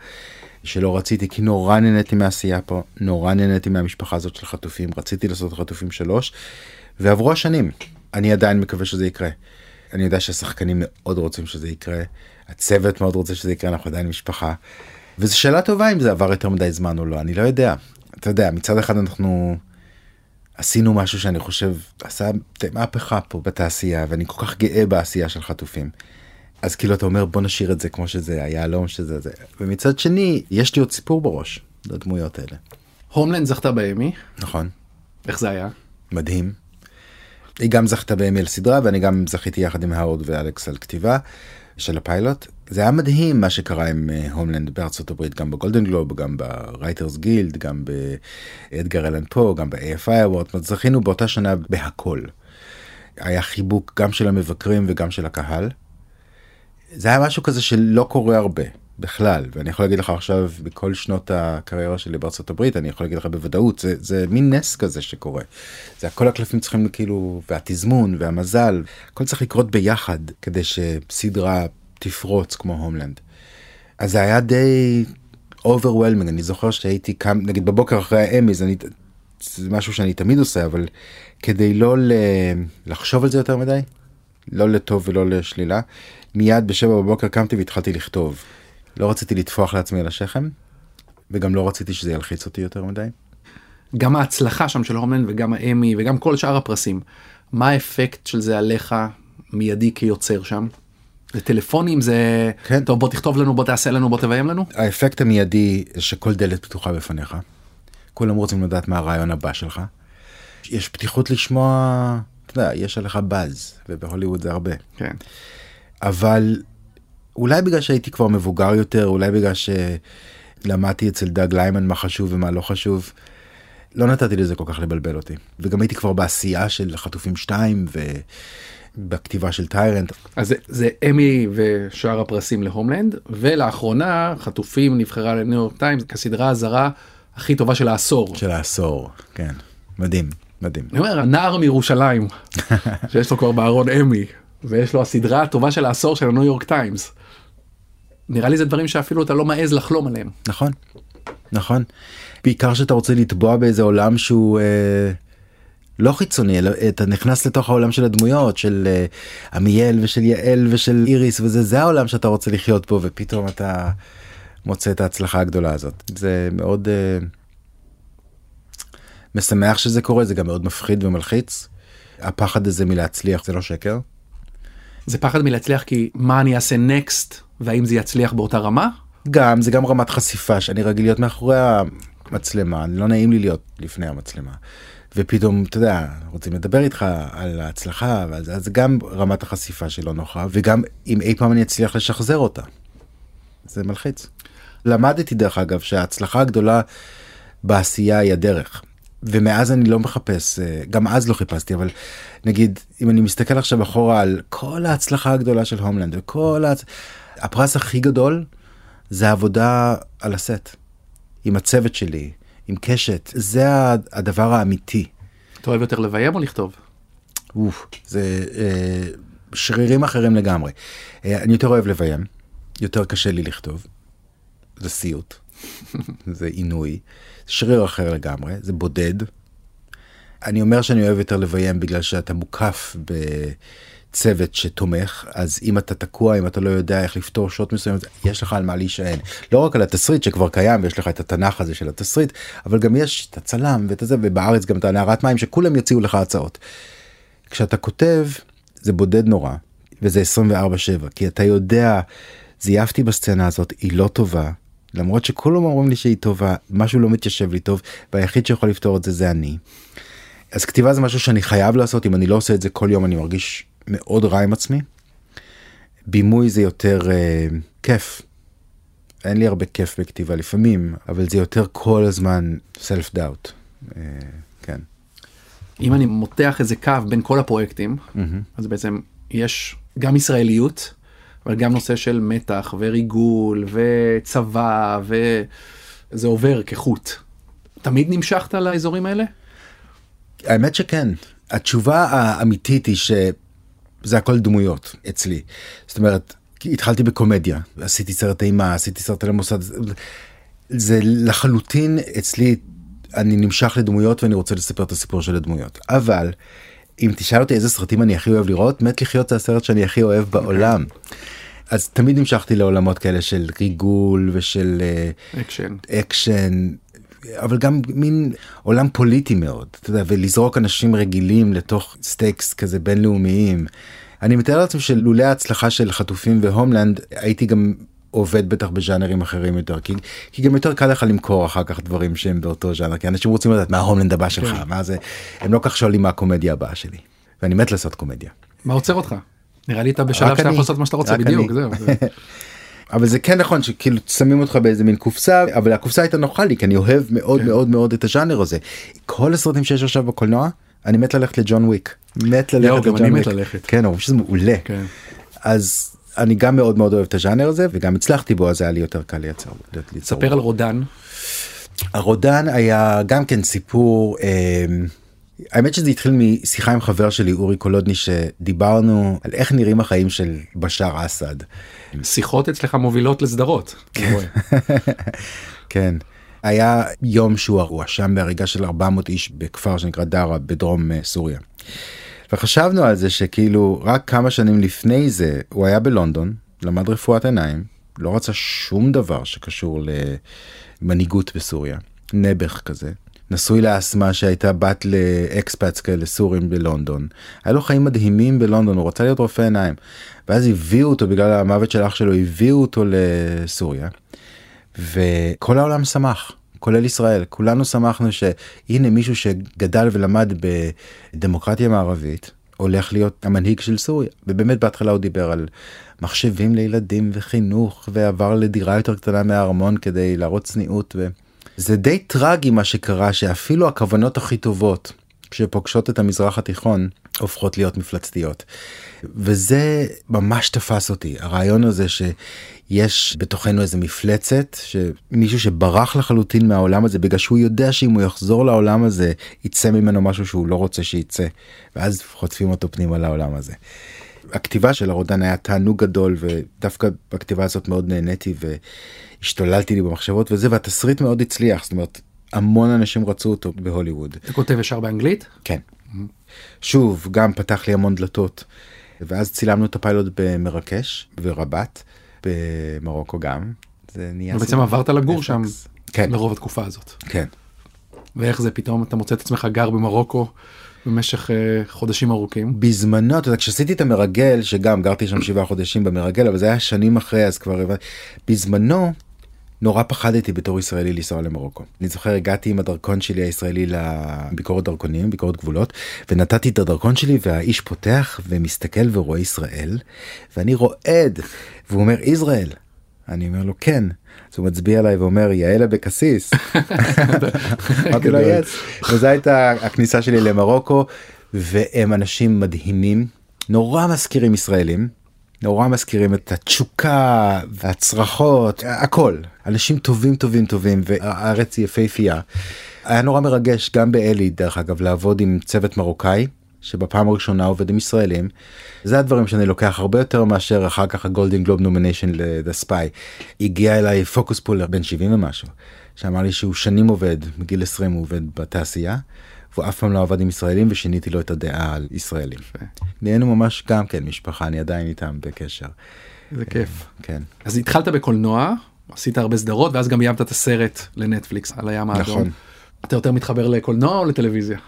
שלא רציתי כי נורא נהניתי מהעשייה פה נורא נהניתי מהמשפחה הזאת של חטופים רציתי לעשות חטופים שלוש ועברו השנים אני עדיין מקווה שזה יקרה. אני יודע שהשחקנים מאוד רוצים שזה יקרה הצוות מאוד רוצה שזה יקרה אנחנו עדיין משפחה. וזו שאלה טובה אם זה עבר יותר מדי זמן או לא אני לא יודע. אתה יודע מצד אחד אנחנו עשינו משהו שאני חושב עשה מהפכה פה בתעשייה ואני כל כך גאה בעשייה של חטופים. אז כאילו אתה אומר בוא נשאיר את זה כמו שזה היהלום שזה זה ומצד שני יש לי עוד סיפור בראש לדמויות האלה. הומלנד זכתה באמי נכון איך זה היה מדהים. היא גם זכתה באמי על סדרה ואני גם זכיתי יחד עם הווארד ואלכס על כתיבה של הפיילוט זה היה מדהים מה שקרה עם אה, הומלנד בארצות הברית גם בגולדן גלוב גם ב Writers Guild גם באדגר אלן פו גם ב-AFI Award זכינו באותה שנה בהכל. היה חיבוק גם של המבקרים וגם של הקהל. זה היה משהו כזה שלא קורה הרבה בכלל ואני יכול להגיד לך עכשיו בכל שנות הקריירה שלי בארצות הברית אני יכול להגיד לך בוודאות זה, זה מין נס כזה שקורה. זה הכל הקלפים צריכים כאילו והתזמון והמזל הכל צריך לקרות ביחד כדי שסדרה תפרוץ כמו הומלנד. אז זה היה די overwhelming אני זוכר שהייתי קם נגיד בבוקר אחרי ה Emmys אני זה משהו שאני תמיד עושה אבל כדי לא. לחשוב על זה יותר מדי לא לטוב ולא לשלילה מיד בשבע בבוקר קמתי והתחלתי לכתוב. לא רציתי לטפוח לעצמי על השכם וגם לא רציתי שזה ילחיץ אותי יותר מדי. גם ההצלחה שם של הומלנד וגם האמי וגם כל שאר הפרסים מה האפקט של זה עליך מיידי כיוצר שם. זה טלפונים זה כן. טוב בוא תכתוב לנו בוא תעשה לנו בוא תביים לנו האפקט המיידי שכל דלת פתוחה בפניך. כולם רוצים לדעת מה הרעיון הבא שלך. יש פתיחות לשמוע, אתה יודע, יש עליך באז ובהוליווד זה הרבה. כן. אבל אולי בגלל שהייתי כבר מבוגר יותר אולי בגלל שלמדתי אצל דאג ליימן מה חשוב ומה לא חשוב. לא נתתי לזה כל כך לבלבל אותי וגם הייתי כבר בעשייה של חטופים 2 ובכתיבה של טיירנט. אז זה, זה אמי ושאר הפרסים להומלנד ולאחרונה חטופים נבחרה לניו יורק טיימס כסדרה הזרה הכי טובה של העשור. של העשור כן מדהים מדהים. אני אומר הנער מירושלים *laughs* שיש לו כבר בארון אמי ויש לו הסדרה הטובה של העשור של הניו יורק טיימס. נראה לי זה דברים שאפילו אתה לא מעז לחלום עליהם. נכון נכון בעיקר שאתה רוצה לטבוע באיזה עולם שהוא אה, לא חיצוני אלא אתה נכנס לתוך העולם של הדמויות של אה, עמיאל ושל יעל ושל איריס וזה זה העולם שאתה רוצה לחיות בו ופתאום אתה מוצא את ההצלחה הגדולה הזאת זה מאוד אה, משמח שזה קורה זה גם מאוד מפחיד ומלחיץ. הפחד הזה מלהצליח זה לא שקר. זה פחד מלהצליח כי מה אני אעשה נקסט והאם זה יצליח באותה רמה גם זה גם רמת חשיפה שאני רגיל להיות מאחורי המצלמה לא נעים לי להיות לפני המצלמה. ופתאום אתה יודע רוצים לדבר איתך על ההצלחה אז גם רמת החשיפה שלא נוחה וגם אם אי פעם אני אצליח לשחזר אותה. זה מלחיץ. למדתי דרך אגב שההצלחה הגדולה בעשייה היא הדרך. ומאז אני לא מחפש אה, גם אז לא חיפשתי אבל נגיד אם אני מסתכל עכשיו אחורה על כל ההצלחה הגדולה של הומלנד וכל הצ... הפרס הכי גדול זה העבודה על הסט עם הצוות שלי עם קשת זה הדבר האמיתי. אתה אוהב יותר לביים או לכתוב? אוף, זה אה, שרירים אחרים לגמרי. אה, אני יותר אוהב לביים יותר קשה לי לכתוב. זה סיוט *laughs* זה עינוי שריר אחר לגמרי זה בודד. אני אומר שאני אוהב יותר לביים בגלל שאתה מוקף בצוות שתומך אז אם אתה תקוע אם אתה לא יודע איך לפתור שוט מסוים יש לך על מה להישען לא רק על התסריט שכבר קיים ויש לך את התנ"ך הזה של התסריט אבל גם יש את הצלם ואת זה ובארץ גם את הנערת מים שכולם יציעו לך הצעות. כשאתה כותב זה בודד נורא וזה 24/7 כי אתה יודע זייפתי בסצנה הזאת היא לא טובה למרות שכולם אומרים לי שהיא טובה משהו לא מתיישב לי טוב והיחיד שיכול לפתור את זה זה אני. אז כתיבה זה משהו שאני חייב לעשות אם אני לא עושה את זה כל יום אני מרגיש מאוד רע עם עצמי. בימוי זה יותר uh, כיף. אין לי הרבה כיף בכתיבה לפעמים אבל זה יותר כל הזמן self doubt. Uh, כן. אם אני מותח איזה קו בין כל הפרויקטים Mm-hmm. אז בעצם יש גם ישראליות אבל גם נושא של מתח וריגול וצבא וזה עובר כחוט. תמיד נמשכת לאזורים האלה? האמת שכן התשובה האמיתית היא שזה הכל דמויות אצלי זאת אומרת התחלתי בקומדיה עשיתי סרט אימה עשיתי סרט על המוסד זה לחלוטין אצלי אני נמשך לדמויות ואני רוצה לספר את הסיפור של הדמויות אבל אם תשאל אותי איזה סרטים אני הכי אוהב לראות מת לחיות זה הסרט שאני הכי אוהב בעולם. אז תמיד המשכתי לעולמות כאלה של ריגול ושל אה, אקשן. אקשן אבל גם מין עולם פוליטי מאוד אתה יודע ולזרוק אנשים רגילים לתוך stakes כזה בינלאומיים. אני מתאר לעצמי שלולא ההצלחה של חטופים והומלנד הייתי גם עובד בטח בז'אנרים אחרים יותר כי, כי גם יותר קל לך למכור אחר כך דברים שהם באותו ז'אנר כי אנשים רוצים לדעת מה ההומלנד הבא שלך כן. מה זה הם לא כך שואלים מה הקומדיה הבאה שלי ואני מת לעשות קומדיה. מה עוצר אותך? נראה לי אתה בשלב שאתה. יכול לעשות מה שאתה רוצה בדיוק. זהו, *laughs* אבל זה כן נכון שכאילו שמים אותך באיזה מין קופסה אבל הקופסה הייתה נוחה לי כי אני אוהב מאוד כן. מאוד מאוד את הז'אנר הזה. כל הסרטים שיש עכשיו בקולנוע אני מת ללכת לג'ון וויק. מת ללכת יואו, גם לג'ון אני מת וויק. ללכת. כן, אני חושב שזה מעולה. כן. אז אני גם מאוד מאוד אוהב את הז'אנר הזה וגם הצלחתי בו אז היה לי יותר קל לייצר. ליצור. ספר על רודן. הרודן היה גם כן סיפור אה, האמת שזה התחיל משיחה עם חבר שלי אורי קולודני שדיברנו על איך נראים החיים של בשאר אסד. שיחות אצלך מובילות לסדרות. רואה. *laughs* כן. היה יום שהוא הואשם בהריגה של 400 איש בכפר שנקרא דארה בדרום אה, סוריה. וחשבנו על זה שכאילו רק כמה שנים לפני זה הוא היה בלונדון למד רפואת עיניים לא רצה שום דבר שקשור למנהיגות בסוריה נעבך כזה נשוי לאסמה שהייתה בת לאקספאטס כאלה סורים בלונדון. היה לו חיים מדהימים בלונדון הוא רצה להיות רופא עיניים. ואז הביאו אותו בגלל המוות של אח שלו הביאו אותו לסוריה וכל העולם שמח כולל ישראל כולנו שמחנו שהנה מישהו שגדל ולמד בדמוקרטיה מערבית הולך להיות המנהיג של סוריה ובאמת בהתחלה הוא דיבר על מחשבים לילדים וחינוך ועבר לדירה יותר קטנה מהארמון כדי להראות צניעות וזה די טרגי מה שקרה שאפילו הכוונות הכי טובות שפוגשות את המזרח התיכון הופכות להיות מפלצתיות. וזה ממש תפס אותי הרעיון הזה שיש בתוכנו איזה מפלצת שמישהו שברח לחלוטין מהעולם הזה בגלל שהוא יודע שאם הוא יחזור לעולם הזה יצא ממנו משהו שהוא לא רוצה שייצא ואז חוטפים אותו פנימה לעולם הזה. הכתיבה של הרודן היה תענוג גדול ודווקא בכתיבה הזאת מאוד נהניתי והשתוללתי לי במחשבות וזה והתסריט מאוד הצליח זאת אומרת המון אנשים רצו אותו בהוליווד. אתה כותב ישר באנגלית? כן. שוב גם פתח לי המון דלתות ואז צילמנו את הפיילוט במרקש ורבת במרוקו גם. זה נהיה ובעצם סרט עברת לגור שם. כן לרוב התקופה הזאת. כן ואיך זה פתאום אתה מוצא את עצמך גר במרוקו במשך אה, חודשים ארוכים. בזמנו אתה יודע כשעשיתי את המרגל שגם גרתי שם שבעה חודשים במרגל אבל זה היה שנים אחרי אז כבר בזמנו נורא פחדתי בתור ישראלי לנסוע למרוקו. אני זוכר הגעתי עם הדרכון שלי הישראלי לביקורת דרכונים ביקורת גבולות ונתתי את הדרכון שלי והאיש פותח ומסתכל ורואה ישראל ואני רועד והוא אומר ישראל. אני אומר לו כן. אז הוא מצביע עליי ואומר יעל אבקסיס. אמרתי לו. יס. וזו הייתה הכניסה שלי למרוקו והם אנשים מדהימים נורא מזכירים ישראלים. נורא מזכירים את התשוקה והצרחות הכל אנשים טובים טובים טובים והארץ יפהפייה. היה נורא מרגש גם באלי דרך אגב לעבוד עם צוות מרוקאי שבפעם הראשונה עובד עם ישראלים. זה הדברים שאני לוקח הרבה יותר מאשר אחר כך ה Golden Globe nomination ל The Spy. הגיע אליי focus puller בן 70 ומשהו שאמר לי שהוא שנים עובד מגיל 20 הוא עובד בתעשייה. והוא אף פעם לא עבד עם ישראלים ושיניתי לו את הדעה על ישראלים. נהיינו ממש גם כן משפחה אני עדיין איתם בקשר. זה כיף. כן. אז התחלת בקולנוע עשית הרבה סדרות ואז גם ביימת את הסרט לנטפליקס על הים האדום. נכון. אתה יותר מתחבר לקולנוע או לטלוויזיה?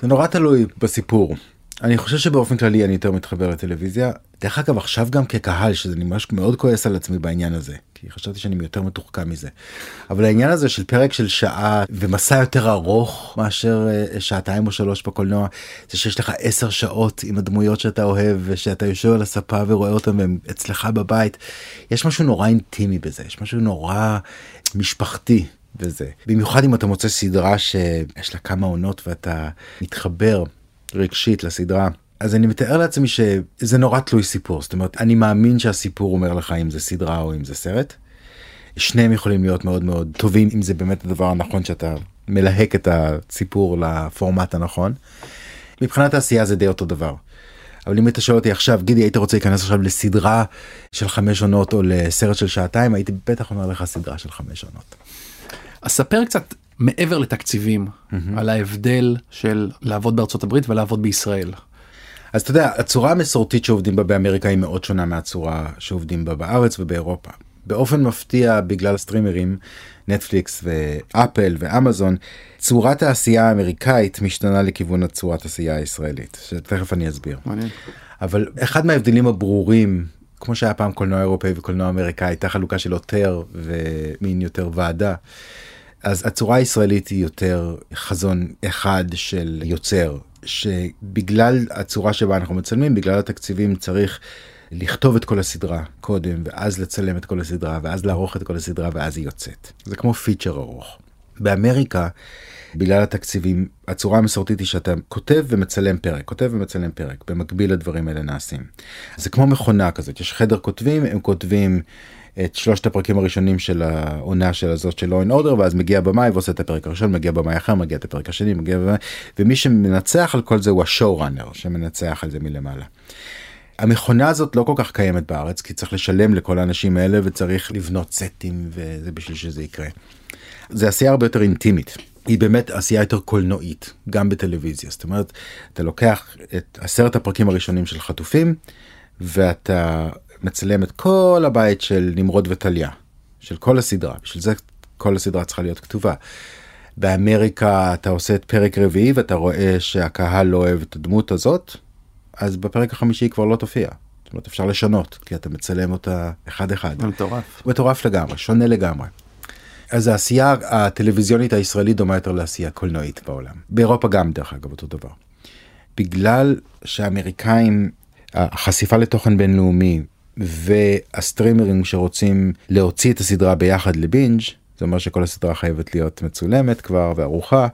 זה נורא תלוי בסיפור. אני חושב שבאופן כללי אני יותר מתחבר לטלוויזיה. דרך אגב עכשיו גם כקהל שזה ממש מאוד כועס על עצמי בעניין הזה כי חשבתי שאני יותר מתוחכם מזה. אבל העניין הזה של פרק של שעה ומסע יותר ארוך מאשר אה, שעתיים או שלוש בקולנוע זה שיש לך עשר שעות עם הדמויות שאתה אוהב ושאתה יושב על הספה ורואה אותם והם אצלך בבית. יש משהו נורא אינטימי בזה יש משהו נורא משפחתי בזה במיוחד אם אתה מוצא סדרה שיש לה כמה עונות ואתה מתחבר רגשית לסדרה. אז אני מתאר לעצמי שזה נורא תלוי סיפור זאת אומרת אני מאמין שהסיפור אומר לך אם זה סדרה או אם זה סרט. שניהם יכולים להיות מאוד מאוד טובים אם זה באמת הדבר הנכון שאתה מלהק את הסיפור לפורמט הנכון. מבחינת העשייה זה די אותו דבר. אבל אם היית שואל אותי עכשיו גידי היית רוצה להיכנס עכשיו לסדרה של חמש עונות או לסרט של שעתיים הייתי בטח אומר לך סדרה של חמש עונות. אז ספר קצת מעבר לתקציבים mm-hmm. על ההבדל של לעבוד בארצות הברית ולעבוד בישראל. אז אתה יודע הצורה המסורתית שעובדים בה באמריקה היא מאוד שונה מהצורה שעובדים בה בארץ ובאירופה. באופן מפתיע בגלל הסטרימרים נטפליקס ואפל ואמזון צורת העשייה האמריקאית משתנה לכיוון הצורת עשייה הישראלית שתכף אני אסביר. מעניין. אבל אחד מההבדלים הברורים כמו שהיה פעם קולנוע אירופאי וקולנוע אמריקאי הייתה חלוקה של עותר ומין יותר ועדה. אז הצורה הישראלית היא יותר חזון אחד של יוצר שבגלל הצורה שבה אנחנו מצלמים בגלל התקציבים צריך לכתוב את כל הסדרה קודם ואז לצלם את כל הסדרה ואז לערוך את כל הסדרה ואז היא יוצאת זה כמו פיצ'ר ארוך. באמריקה בגלל התקציבים הצורה המסורתית היא שאתה כותב ומצלם פרק כותב ומצלם פרק במקביל לדברים האלה נעשים. זה כמו מכונה כזאת יש חדר כותבים הם כותבים את שלושת הפרקים הראשונים של העונה של הזאת של and order ואז מגיע במאי ועושה את הפרק הראשון מגיע במאי אחר מגיע את הפרק השני מגיע במאי ומי שמנצח על כל זה הוא השואו ראנר שמנצח על זה מלמעלה. המכונה הזאת לא כל כך קיימת בארץ כי צריך לשלם לכל האנשים האלה וצריך לבנות סטים וזה בשביל שזה יקרה. זה עשייה הרבה יותר אינטימית. היא באמת עשייה יותר קולנועית גם בטלוויזיה זאת אומרת אתה לוקח את עשרת הפרקים הראשונים של חטופים ואתה מצלם את כל הבית של נמרוד וטליה של כל הסדרה בשביל זה כל הסדרה צריכה להיות כתובה. באמריקה אתה עושה את פרק רביעי ואתה רואה שהקהל לא אוהב את הדמות הזאת אז בפרק החמישי כבר לא תופיע. זאת אומרת אפשר לשנות כי אתה מצלם אותה אחד אחד. מטורף. מטורף לגמרי שונה לגמרי. אז העשייה הטלוויזיונית הישראלית דומה יותר לעשייה קולנועית בעולם באירופה גם דרך אגב אותו דבר. בגלל שהאמריקאים החשיפה לתוכן בינלאומי והסטרימרים שרוצים להוציא את הסדרה ביחד לבינג' זה אומר שכל הסדרה חייבת להיות מצולמת כבר וערוכה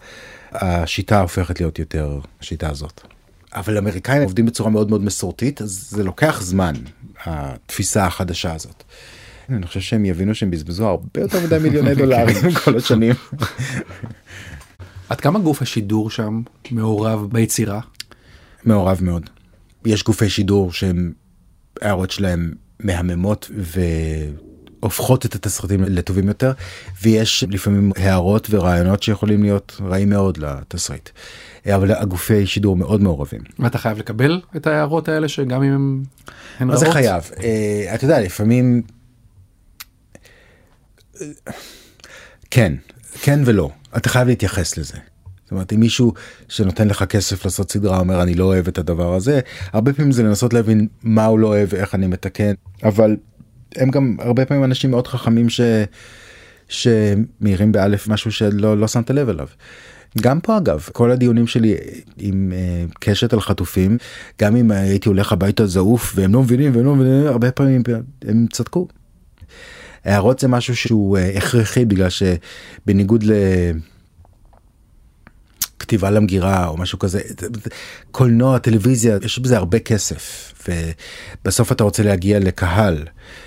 השיטה הופכת להיות יותר השיטה הזאת. אבל אמריקאים עובדים בצורה מאוד מאוד מסורתית אז זה לוקח זמן התפיסה החדשה הזאת. אני חושב שהם יבינו שהם בזבזו הרבה יותר מדי מיליוני *laughs* דולרים כל השנים. עד כמה גוף השידור שם מעורב ביצירה? מעורב מאוד. יש גופי שידור שהם הערות שלהם מהממות והופכות את התסריטים לטובים יותר ויש לפעמים הערות ורעיונות שיכולים להיות רעים מאוד לתסריט. אבל הגופי שידור מאוד מעורבים. ואתה חייב לקבל את ההערות האלה שגם אם הם הן רעות? זה חייב? אה, אתה יודע לפעמים כן כן ולא אתה חייב להתייחס לזה. זאת אומרת אם מישהו שנותן לך כסף לעשות סדרה אומר אני לא אוהב את הדבר הזה הרבה פעמים זה לנסות להבין מה הוא לא אוהב ואיך אני מתקן אבל הם גם הרבה פעמים אנשים מאוד חכמים ש... שמאירים באלף משהו שלא לא שמת לב אליו. גם פה אגב כל הדיונים שלי עם uh, קשת על חטופים גם אם הייתי הולך הביתה זעוף והם לא מבינים והם לא מבינים הרבה פעמים הם צדקו. הערות זה משהו שהוא uh, הכרחי בגלל שבניגוד ל... כתיבה למגירה או משהו כזה קולנוע טלוויזיה יש בזה הרבה כסף ובסוף אתה רוצה להגיע לקהל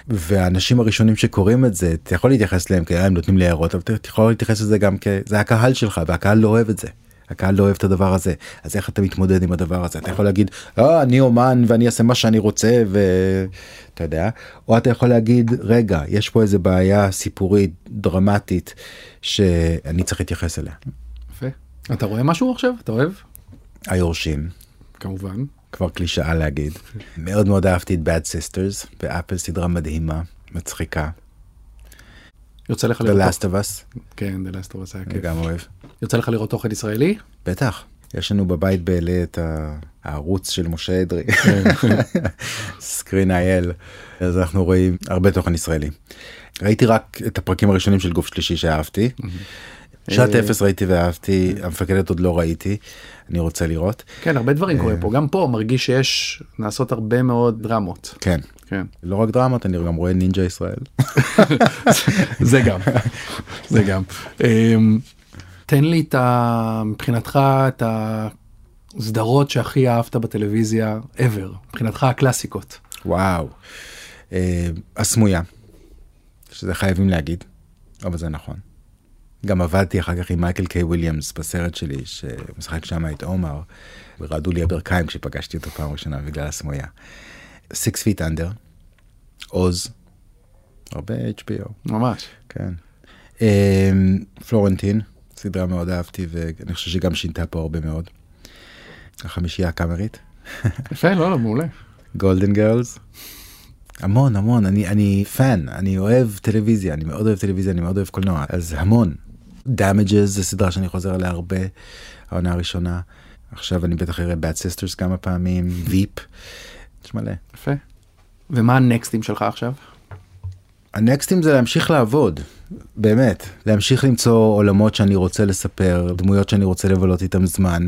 והאנשים הראשונים שקוראים את זה אתה יכול להתייחס להם כי הם נותנים לי הערות אבל אתה יכול להתייחס לזה גם כזה הקהל שלך והקהל לא אוהב את זה. הקהל לא אוהב את הדבר הזה אז איך אתה מתמודד עם הדבר הזה אתה יכול להגיד אה, אני אומן ואני אעשה מה שאני רוצה ואתה יודע או אתה יכול להגיד רגע יש פה איזה בעיה סיפורית דרמטית שאני צריך להתייחס אליה. אתה רואה משהו עכשיו? אתה אוהב? היורשים כמובן. כבר קלישאה להגיד מאוד מאוד אהבתי את Bad Sisters באפל סדרה מדהימה מצחיקה יוצא לך The לראות... Last of Us כן, The Last of Us היה אני כיף. גם אוהב יוצא לך לראות תוכן ישראלי? בטח יש לנו בבית באלה את הערוץ של משה אדרי *laughs* סקרין אייל אז אנחנו רואים הרבה תוכן ישראלי. ראיתי רק את הפרקים הראשונים של גוף שלישי שאהבתי. שעת אה, אפס ראיתי ואהבתי המפקדת עוד לא ראיתי אני רוצה לראות כן, הרבה דברים קורים פה. גם פה מרגיש שיש, נעשות הרבה מאוד דרמות. כן כן. לא רק דרמות אני גם רואה נינג'ה ישראל. *laughs* זה גם. זה גם. אמ, תן לי את ה... מבחינתך את הסדרות שהכי אהבת בטלוויזיה ever, מבחינתך הקלאסיקות. וואו. אה, הסמויה. שזה חייבים להגיד. אבל זה נכון. גם עבדתי אחר כך עם מייקל קיי וויליאמס בסרט שלי שמשחק שם את עומר. ורעדו לי הברכיים כשפגשתי אותו פעם ראשונה בגלל הסמויה. Six Feet Under, Oz, הרבה HBO. ממש. כן. אמ, פלורנטין, סדרה מאוד אהבתי ואני חושב שגם שינתה פה הרבה מאוד. החמישייה הקאמרית. יפה, לא, לא, מעולה. Golden Girls. המון המון אני אני fan אני אוהב טלוויזיה אני מאוד אוהב טלוויזיה אני מאוד אוהב קולנוע אז המון. Damages זה סדרה שאני חוזר עליה הרבה העונה הראשונה עכשיו אני בטח אראה bad sisters כמה פעמים ויפ. יש מלא. יפה. ומה הנקסטים שלך עכשיו? הנקסטים זה להמשיך לעבוד באמת להמשיך למצוא עולמות שאני רוצה לספר דמויות שאני רוצה לבלות איתם זמן.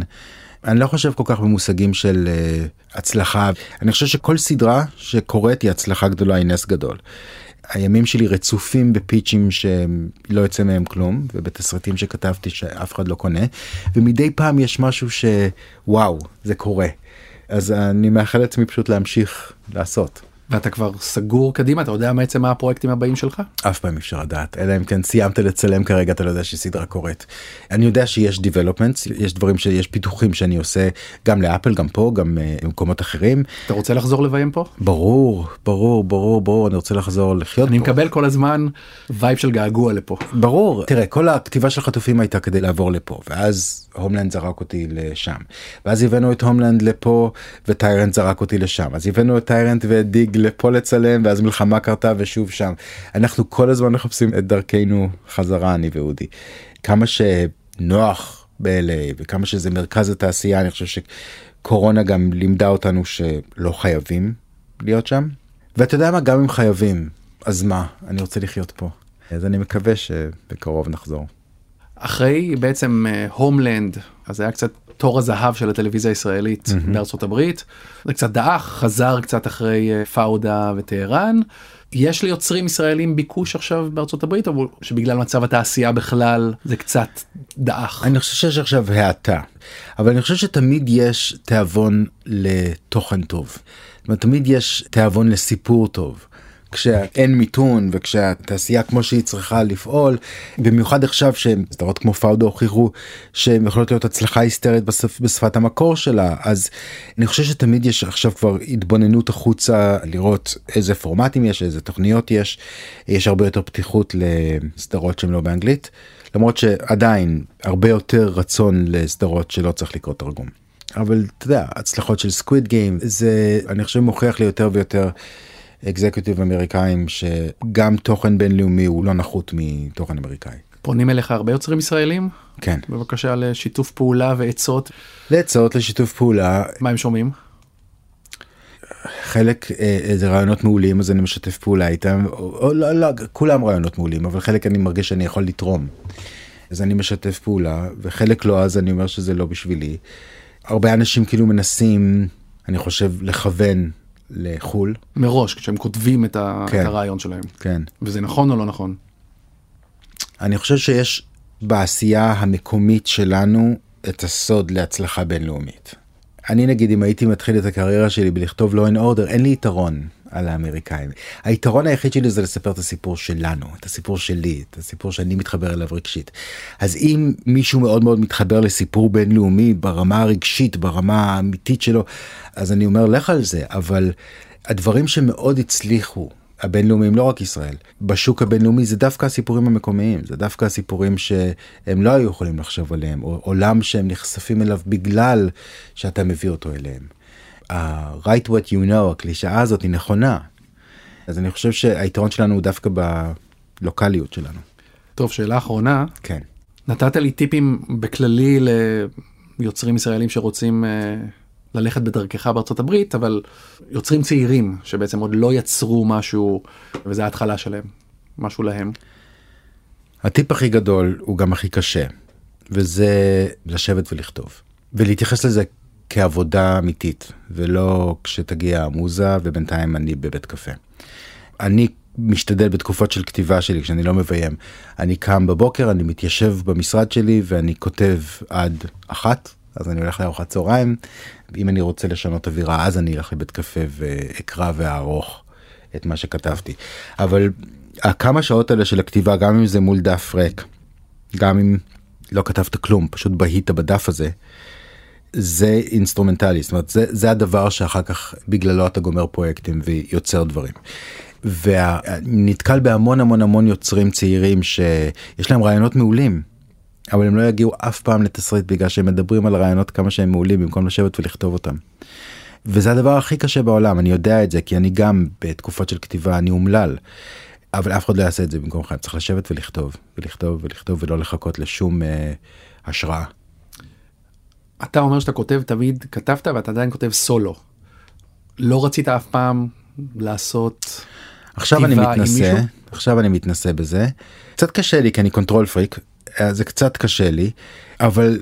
אני לא חושב כל כך במושגים של uh, הצלחה אני חושב שכל סדרה שקורית היא הצלחה גדולה היא נס גדול. הימים שלי רצופים בפיצ'ים שלא יוצא מהם כלום ובתסרטים שכתבתי שאף אחד לא קונה ומדי פעם יש משהו שוואו זה קורה אז אני מאחל לעצמי פשוט להמשיך לעשות. ואתה כבר סגור קדימה אתה יודע בעצם מה הפרויקטים הבאים שלך? אף פעם אפשר לדעת אלא אם כן סיימת לצלם כרגע אתה לא יודע שסדרה קורית. אני יודע שיש developments יש דברים שיש פיתוחים שאני עושה גם לאפל גם פה גם uh, במקומות אחרים. אתה רוצה לחזור לביים פה? ברור ברור ברור ברור אני רוצה לחזור לחיות אני פה. מקבל כל הזמן vibe של געגוע לפה. ברור תראה כל הכתיבה של חטופים הייתה כדי לעבור לפה ואז הומלנד זרק אותי לשם ואז הבאנו את הומלנד לפה וטיירנט זרק אותי לשם אז הבאנו את טיירנט ו Dig לפה לצלם ואז מלחמה קרתה ושוב שם. אנחנו כל הזמן מחפשים את דרכנו חזרה אני ואודי. כמה שנוח ב-LA וכמה שזה מרכז התעשייה אני חושב שקורונה גם לימדה אותנו שלא חייבים להיות שם. ואתה יודע מה? גם אם חייבים אז מה? אני רוצה לחיות פה. אז אני מקווה שבקרוב נחזור. אחרי בעצם הומלנד אז היה קצת תור הזהב של הטלוויזיה הישראלית mm-hmm. בארצות הברית זה קצת דעך חזר קצת אחרי uh, פאודה וטהרן. יש ליוצרים ישראלים ביקוש עכשיו בארצות הברית או שבגלל מצב התעשייה בכלל זה קצת דעך? אני חושב שיש עכשיו האטה אבל אני חושב שתמיד יש תיאבון לתוכן טוב. זאת אומרת, תמיד יש תיאבון לסיפור טוב. כשאין מיתון וכשהתעשייה כמו שהיא צריכה לפעול במיוחד עכשיו שסדרות כמו פאודה הוכיחו שהן יכולות להיות הצלחה היסטרית בשפ, בשפת המקור שלה אז אני חושב שתמיד יש עכשיו כבר התבוננות החוצה לראות איזה פורמטים יש איזה תוכניות יש יש הרבה יותר פתיחות לסדרות שהן לא באנגלית למרות שעדיין הרבה יותר רצון לסדרות שלא צריך לקרוא תרגום. אבל אתה יודע הצלחות של Squid Game זה אני חושב מוכיח לי יותר ויותר. executive אמריקאים שגם תוכן בינלאומי הוא לא נחות מתוכן אמריקאי. פונים אליך הרבה יוצרים ישראלים? כן. בבקשה לשיתוף פעולה ועצות. לעצות לשיתוף פעולה. מה הם שומעים? חלק אה, זה רעיונות מעולים אז אני משתף פעולה איתם או, או לא, לא כולם רעיונות מעולים אבל חלק אני מרגיש שאני יכול לתרום. אז אני משתף פעולה וחלק לא אז אני אומר שזה לא בשבילי. הרבה אנשים כאילו מנסים אני חושב לכוון לחו"ל. מראש כשהם כותבים את, ה... כן. את הרעיון שלהם. כן. וזה נכון או לא נכון? אני חושב שיש בעשייה המקומית שלנו את הסוד להצלחה בינלאומית. אני נגיד אם הייתי מתחיל את הקריירה שלי בלכתוב law and order אין לי יתרון על האמריקאים. היתרון היחיד שלי זה לספר את הסיפור שלנו, את הסיפור שלי, את הסיפור שאני מתחבר אליו רגשית. אז אם מישהו מאוד מאוד מתחבר לסיפור בינלאומי ברמה הרגשית, ברמה האמיתית שלו, אז אני אומר לך על זה, אבל הדברים שמאוד הצליחו הבינלאומיים לא רק ישראל בשוק הבינלאומי זה דווקא הסיפורים המקומיים זה דווקא הסיפורים שהם לא היו יכולים לחשוב עליהם או עולם שהם נחשפים אליו בגלל שאתה מביא אותו אליהם. ה-right what you know הקלישאה הזאת היא נכונה. אז אני חושב שהיתרון שלנו הוא דווקא בלוקאליות שלנו. טוב שאלה אחרונה כן. נתת לי טיפים בכללי ליוצרים ישראלים שרוצים uh, ללכת בדרכך בארצות הברית אבל יוצרים צעירים שבעצם עוד לא יצרו משהו וזה ההתחלה שלהם משהו להם. הטיפ הכי גדול הוא גם הכי קשה וזה לשבת ולכתוב ולהתייחס לזה כעבודה אמיתית ולא כשתגיע המוזה ובינתיים אני בבית קפה. אני משתדל בתקופות של כתיבה שלי כשאני לא מביים אני קם בבוקר אני מתיישב במשרד שלי ואני כותב עד אחת אז אני הולך לארוחת צהריים אם אני רוצה לשנות אווירה אז אני אלך לבית קפה ואקרא ואערוך את מה שכתבתי אבל הכמה שעות האלה של הכתיבה גם אם זה מול דף ריק גם אם לא כתבת כלום, פשוט בהית בדף הזה. זה אינסטרומנטלי, זאת אומרת זה, זה הדבר שאחר כך בגללו אתה גומר פרויקטים ויוצר דברים. ונתקל בהמון המון המון יוצרים צעירים שיש להם רעיונות מעולים, אבל הם לא יגיעו אף פעם לתסריט בגלל שהם מדברים על רעיונות כמה שהם מעולים במקום לשבת ולכתוב אותם. וזה הדבר הכי קשה בעולם, אני יודע את זה כי אני גם בתקופות של כתיבה אני אומלל. אבל אף אחד לא יעשה את זה במקומך, צריך לשבת ולכתוב, ולכתוב ולכתוב ולא לחכות לשום אה, השראה. אתה אומר שאתה כותב תמיד כתבת ואתה עדיין כותב סולו. לא רצית אף פעם לעשות עכשיו אני מתנסה עכשיו אני מתנסה בזה קצת קשה לי כי אני control freak אה, זה קצת קשה לי אבל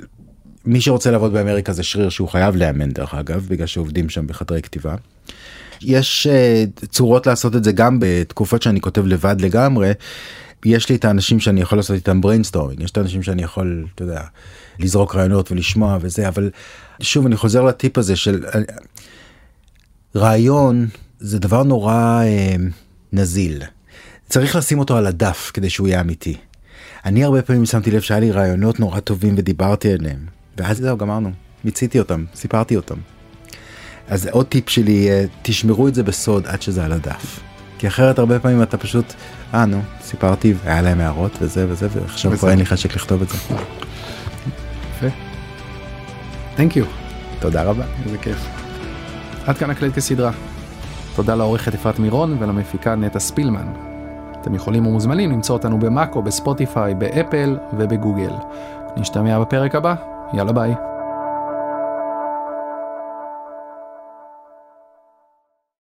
מי שרוצה לעבוד באמריקה זה שריר שהוא חייב לאמן דרך אגב בגלל שעובדים שם בחדרי כתיבה. יש uh, צורות לעשות את זה גם בתקופות שאני כותב לבד לגמרי. יש לי את האנשים שאני יכול לעשות איתם brainstorming יש את האנשים שאני יכול אתה יודע לזרוק רעיונות ולשמוע וזה אבל שוב אני חוזר לטיפ הזה של רעיון זה דבר נורא אה, נזיל צריך לשים אותו על הדף כדי שהוא יהיה אמיתי. אני הרבה פעמים שמתי לב שהיה לי רעיונות נורא טובים ודיברתי עליהם ואז זהו גמרנו מיציתי אותם סיפרתי אותם. אז עוד טיפ שלי אה, תשמרו את זה בסוד עד שזה על הדף. כי אחרת הרבה פעמים אתה פשוט אה נו סיפרתי והיה להם הערות וזה וזה ועכשיו כבר אין לי חשק לכתוב את זה. יפה. Thank you. תודה רבה. איזה כיף. עד כאן הקלט כסדרה. תודה לעורכת אפרת מירון ולמפיקה נטע ספילמן. אתם יכולים ומוזמנים למצוא אותנו במאקו, בספוטיפיי, באפל ובגוגל. נשתמע בפרק הבא, יאללה ביי.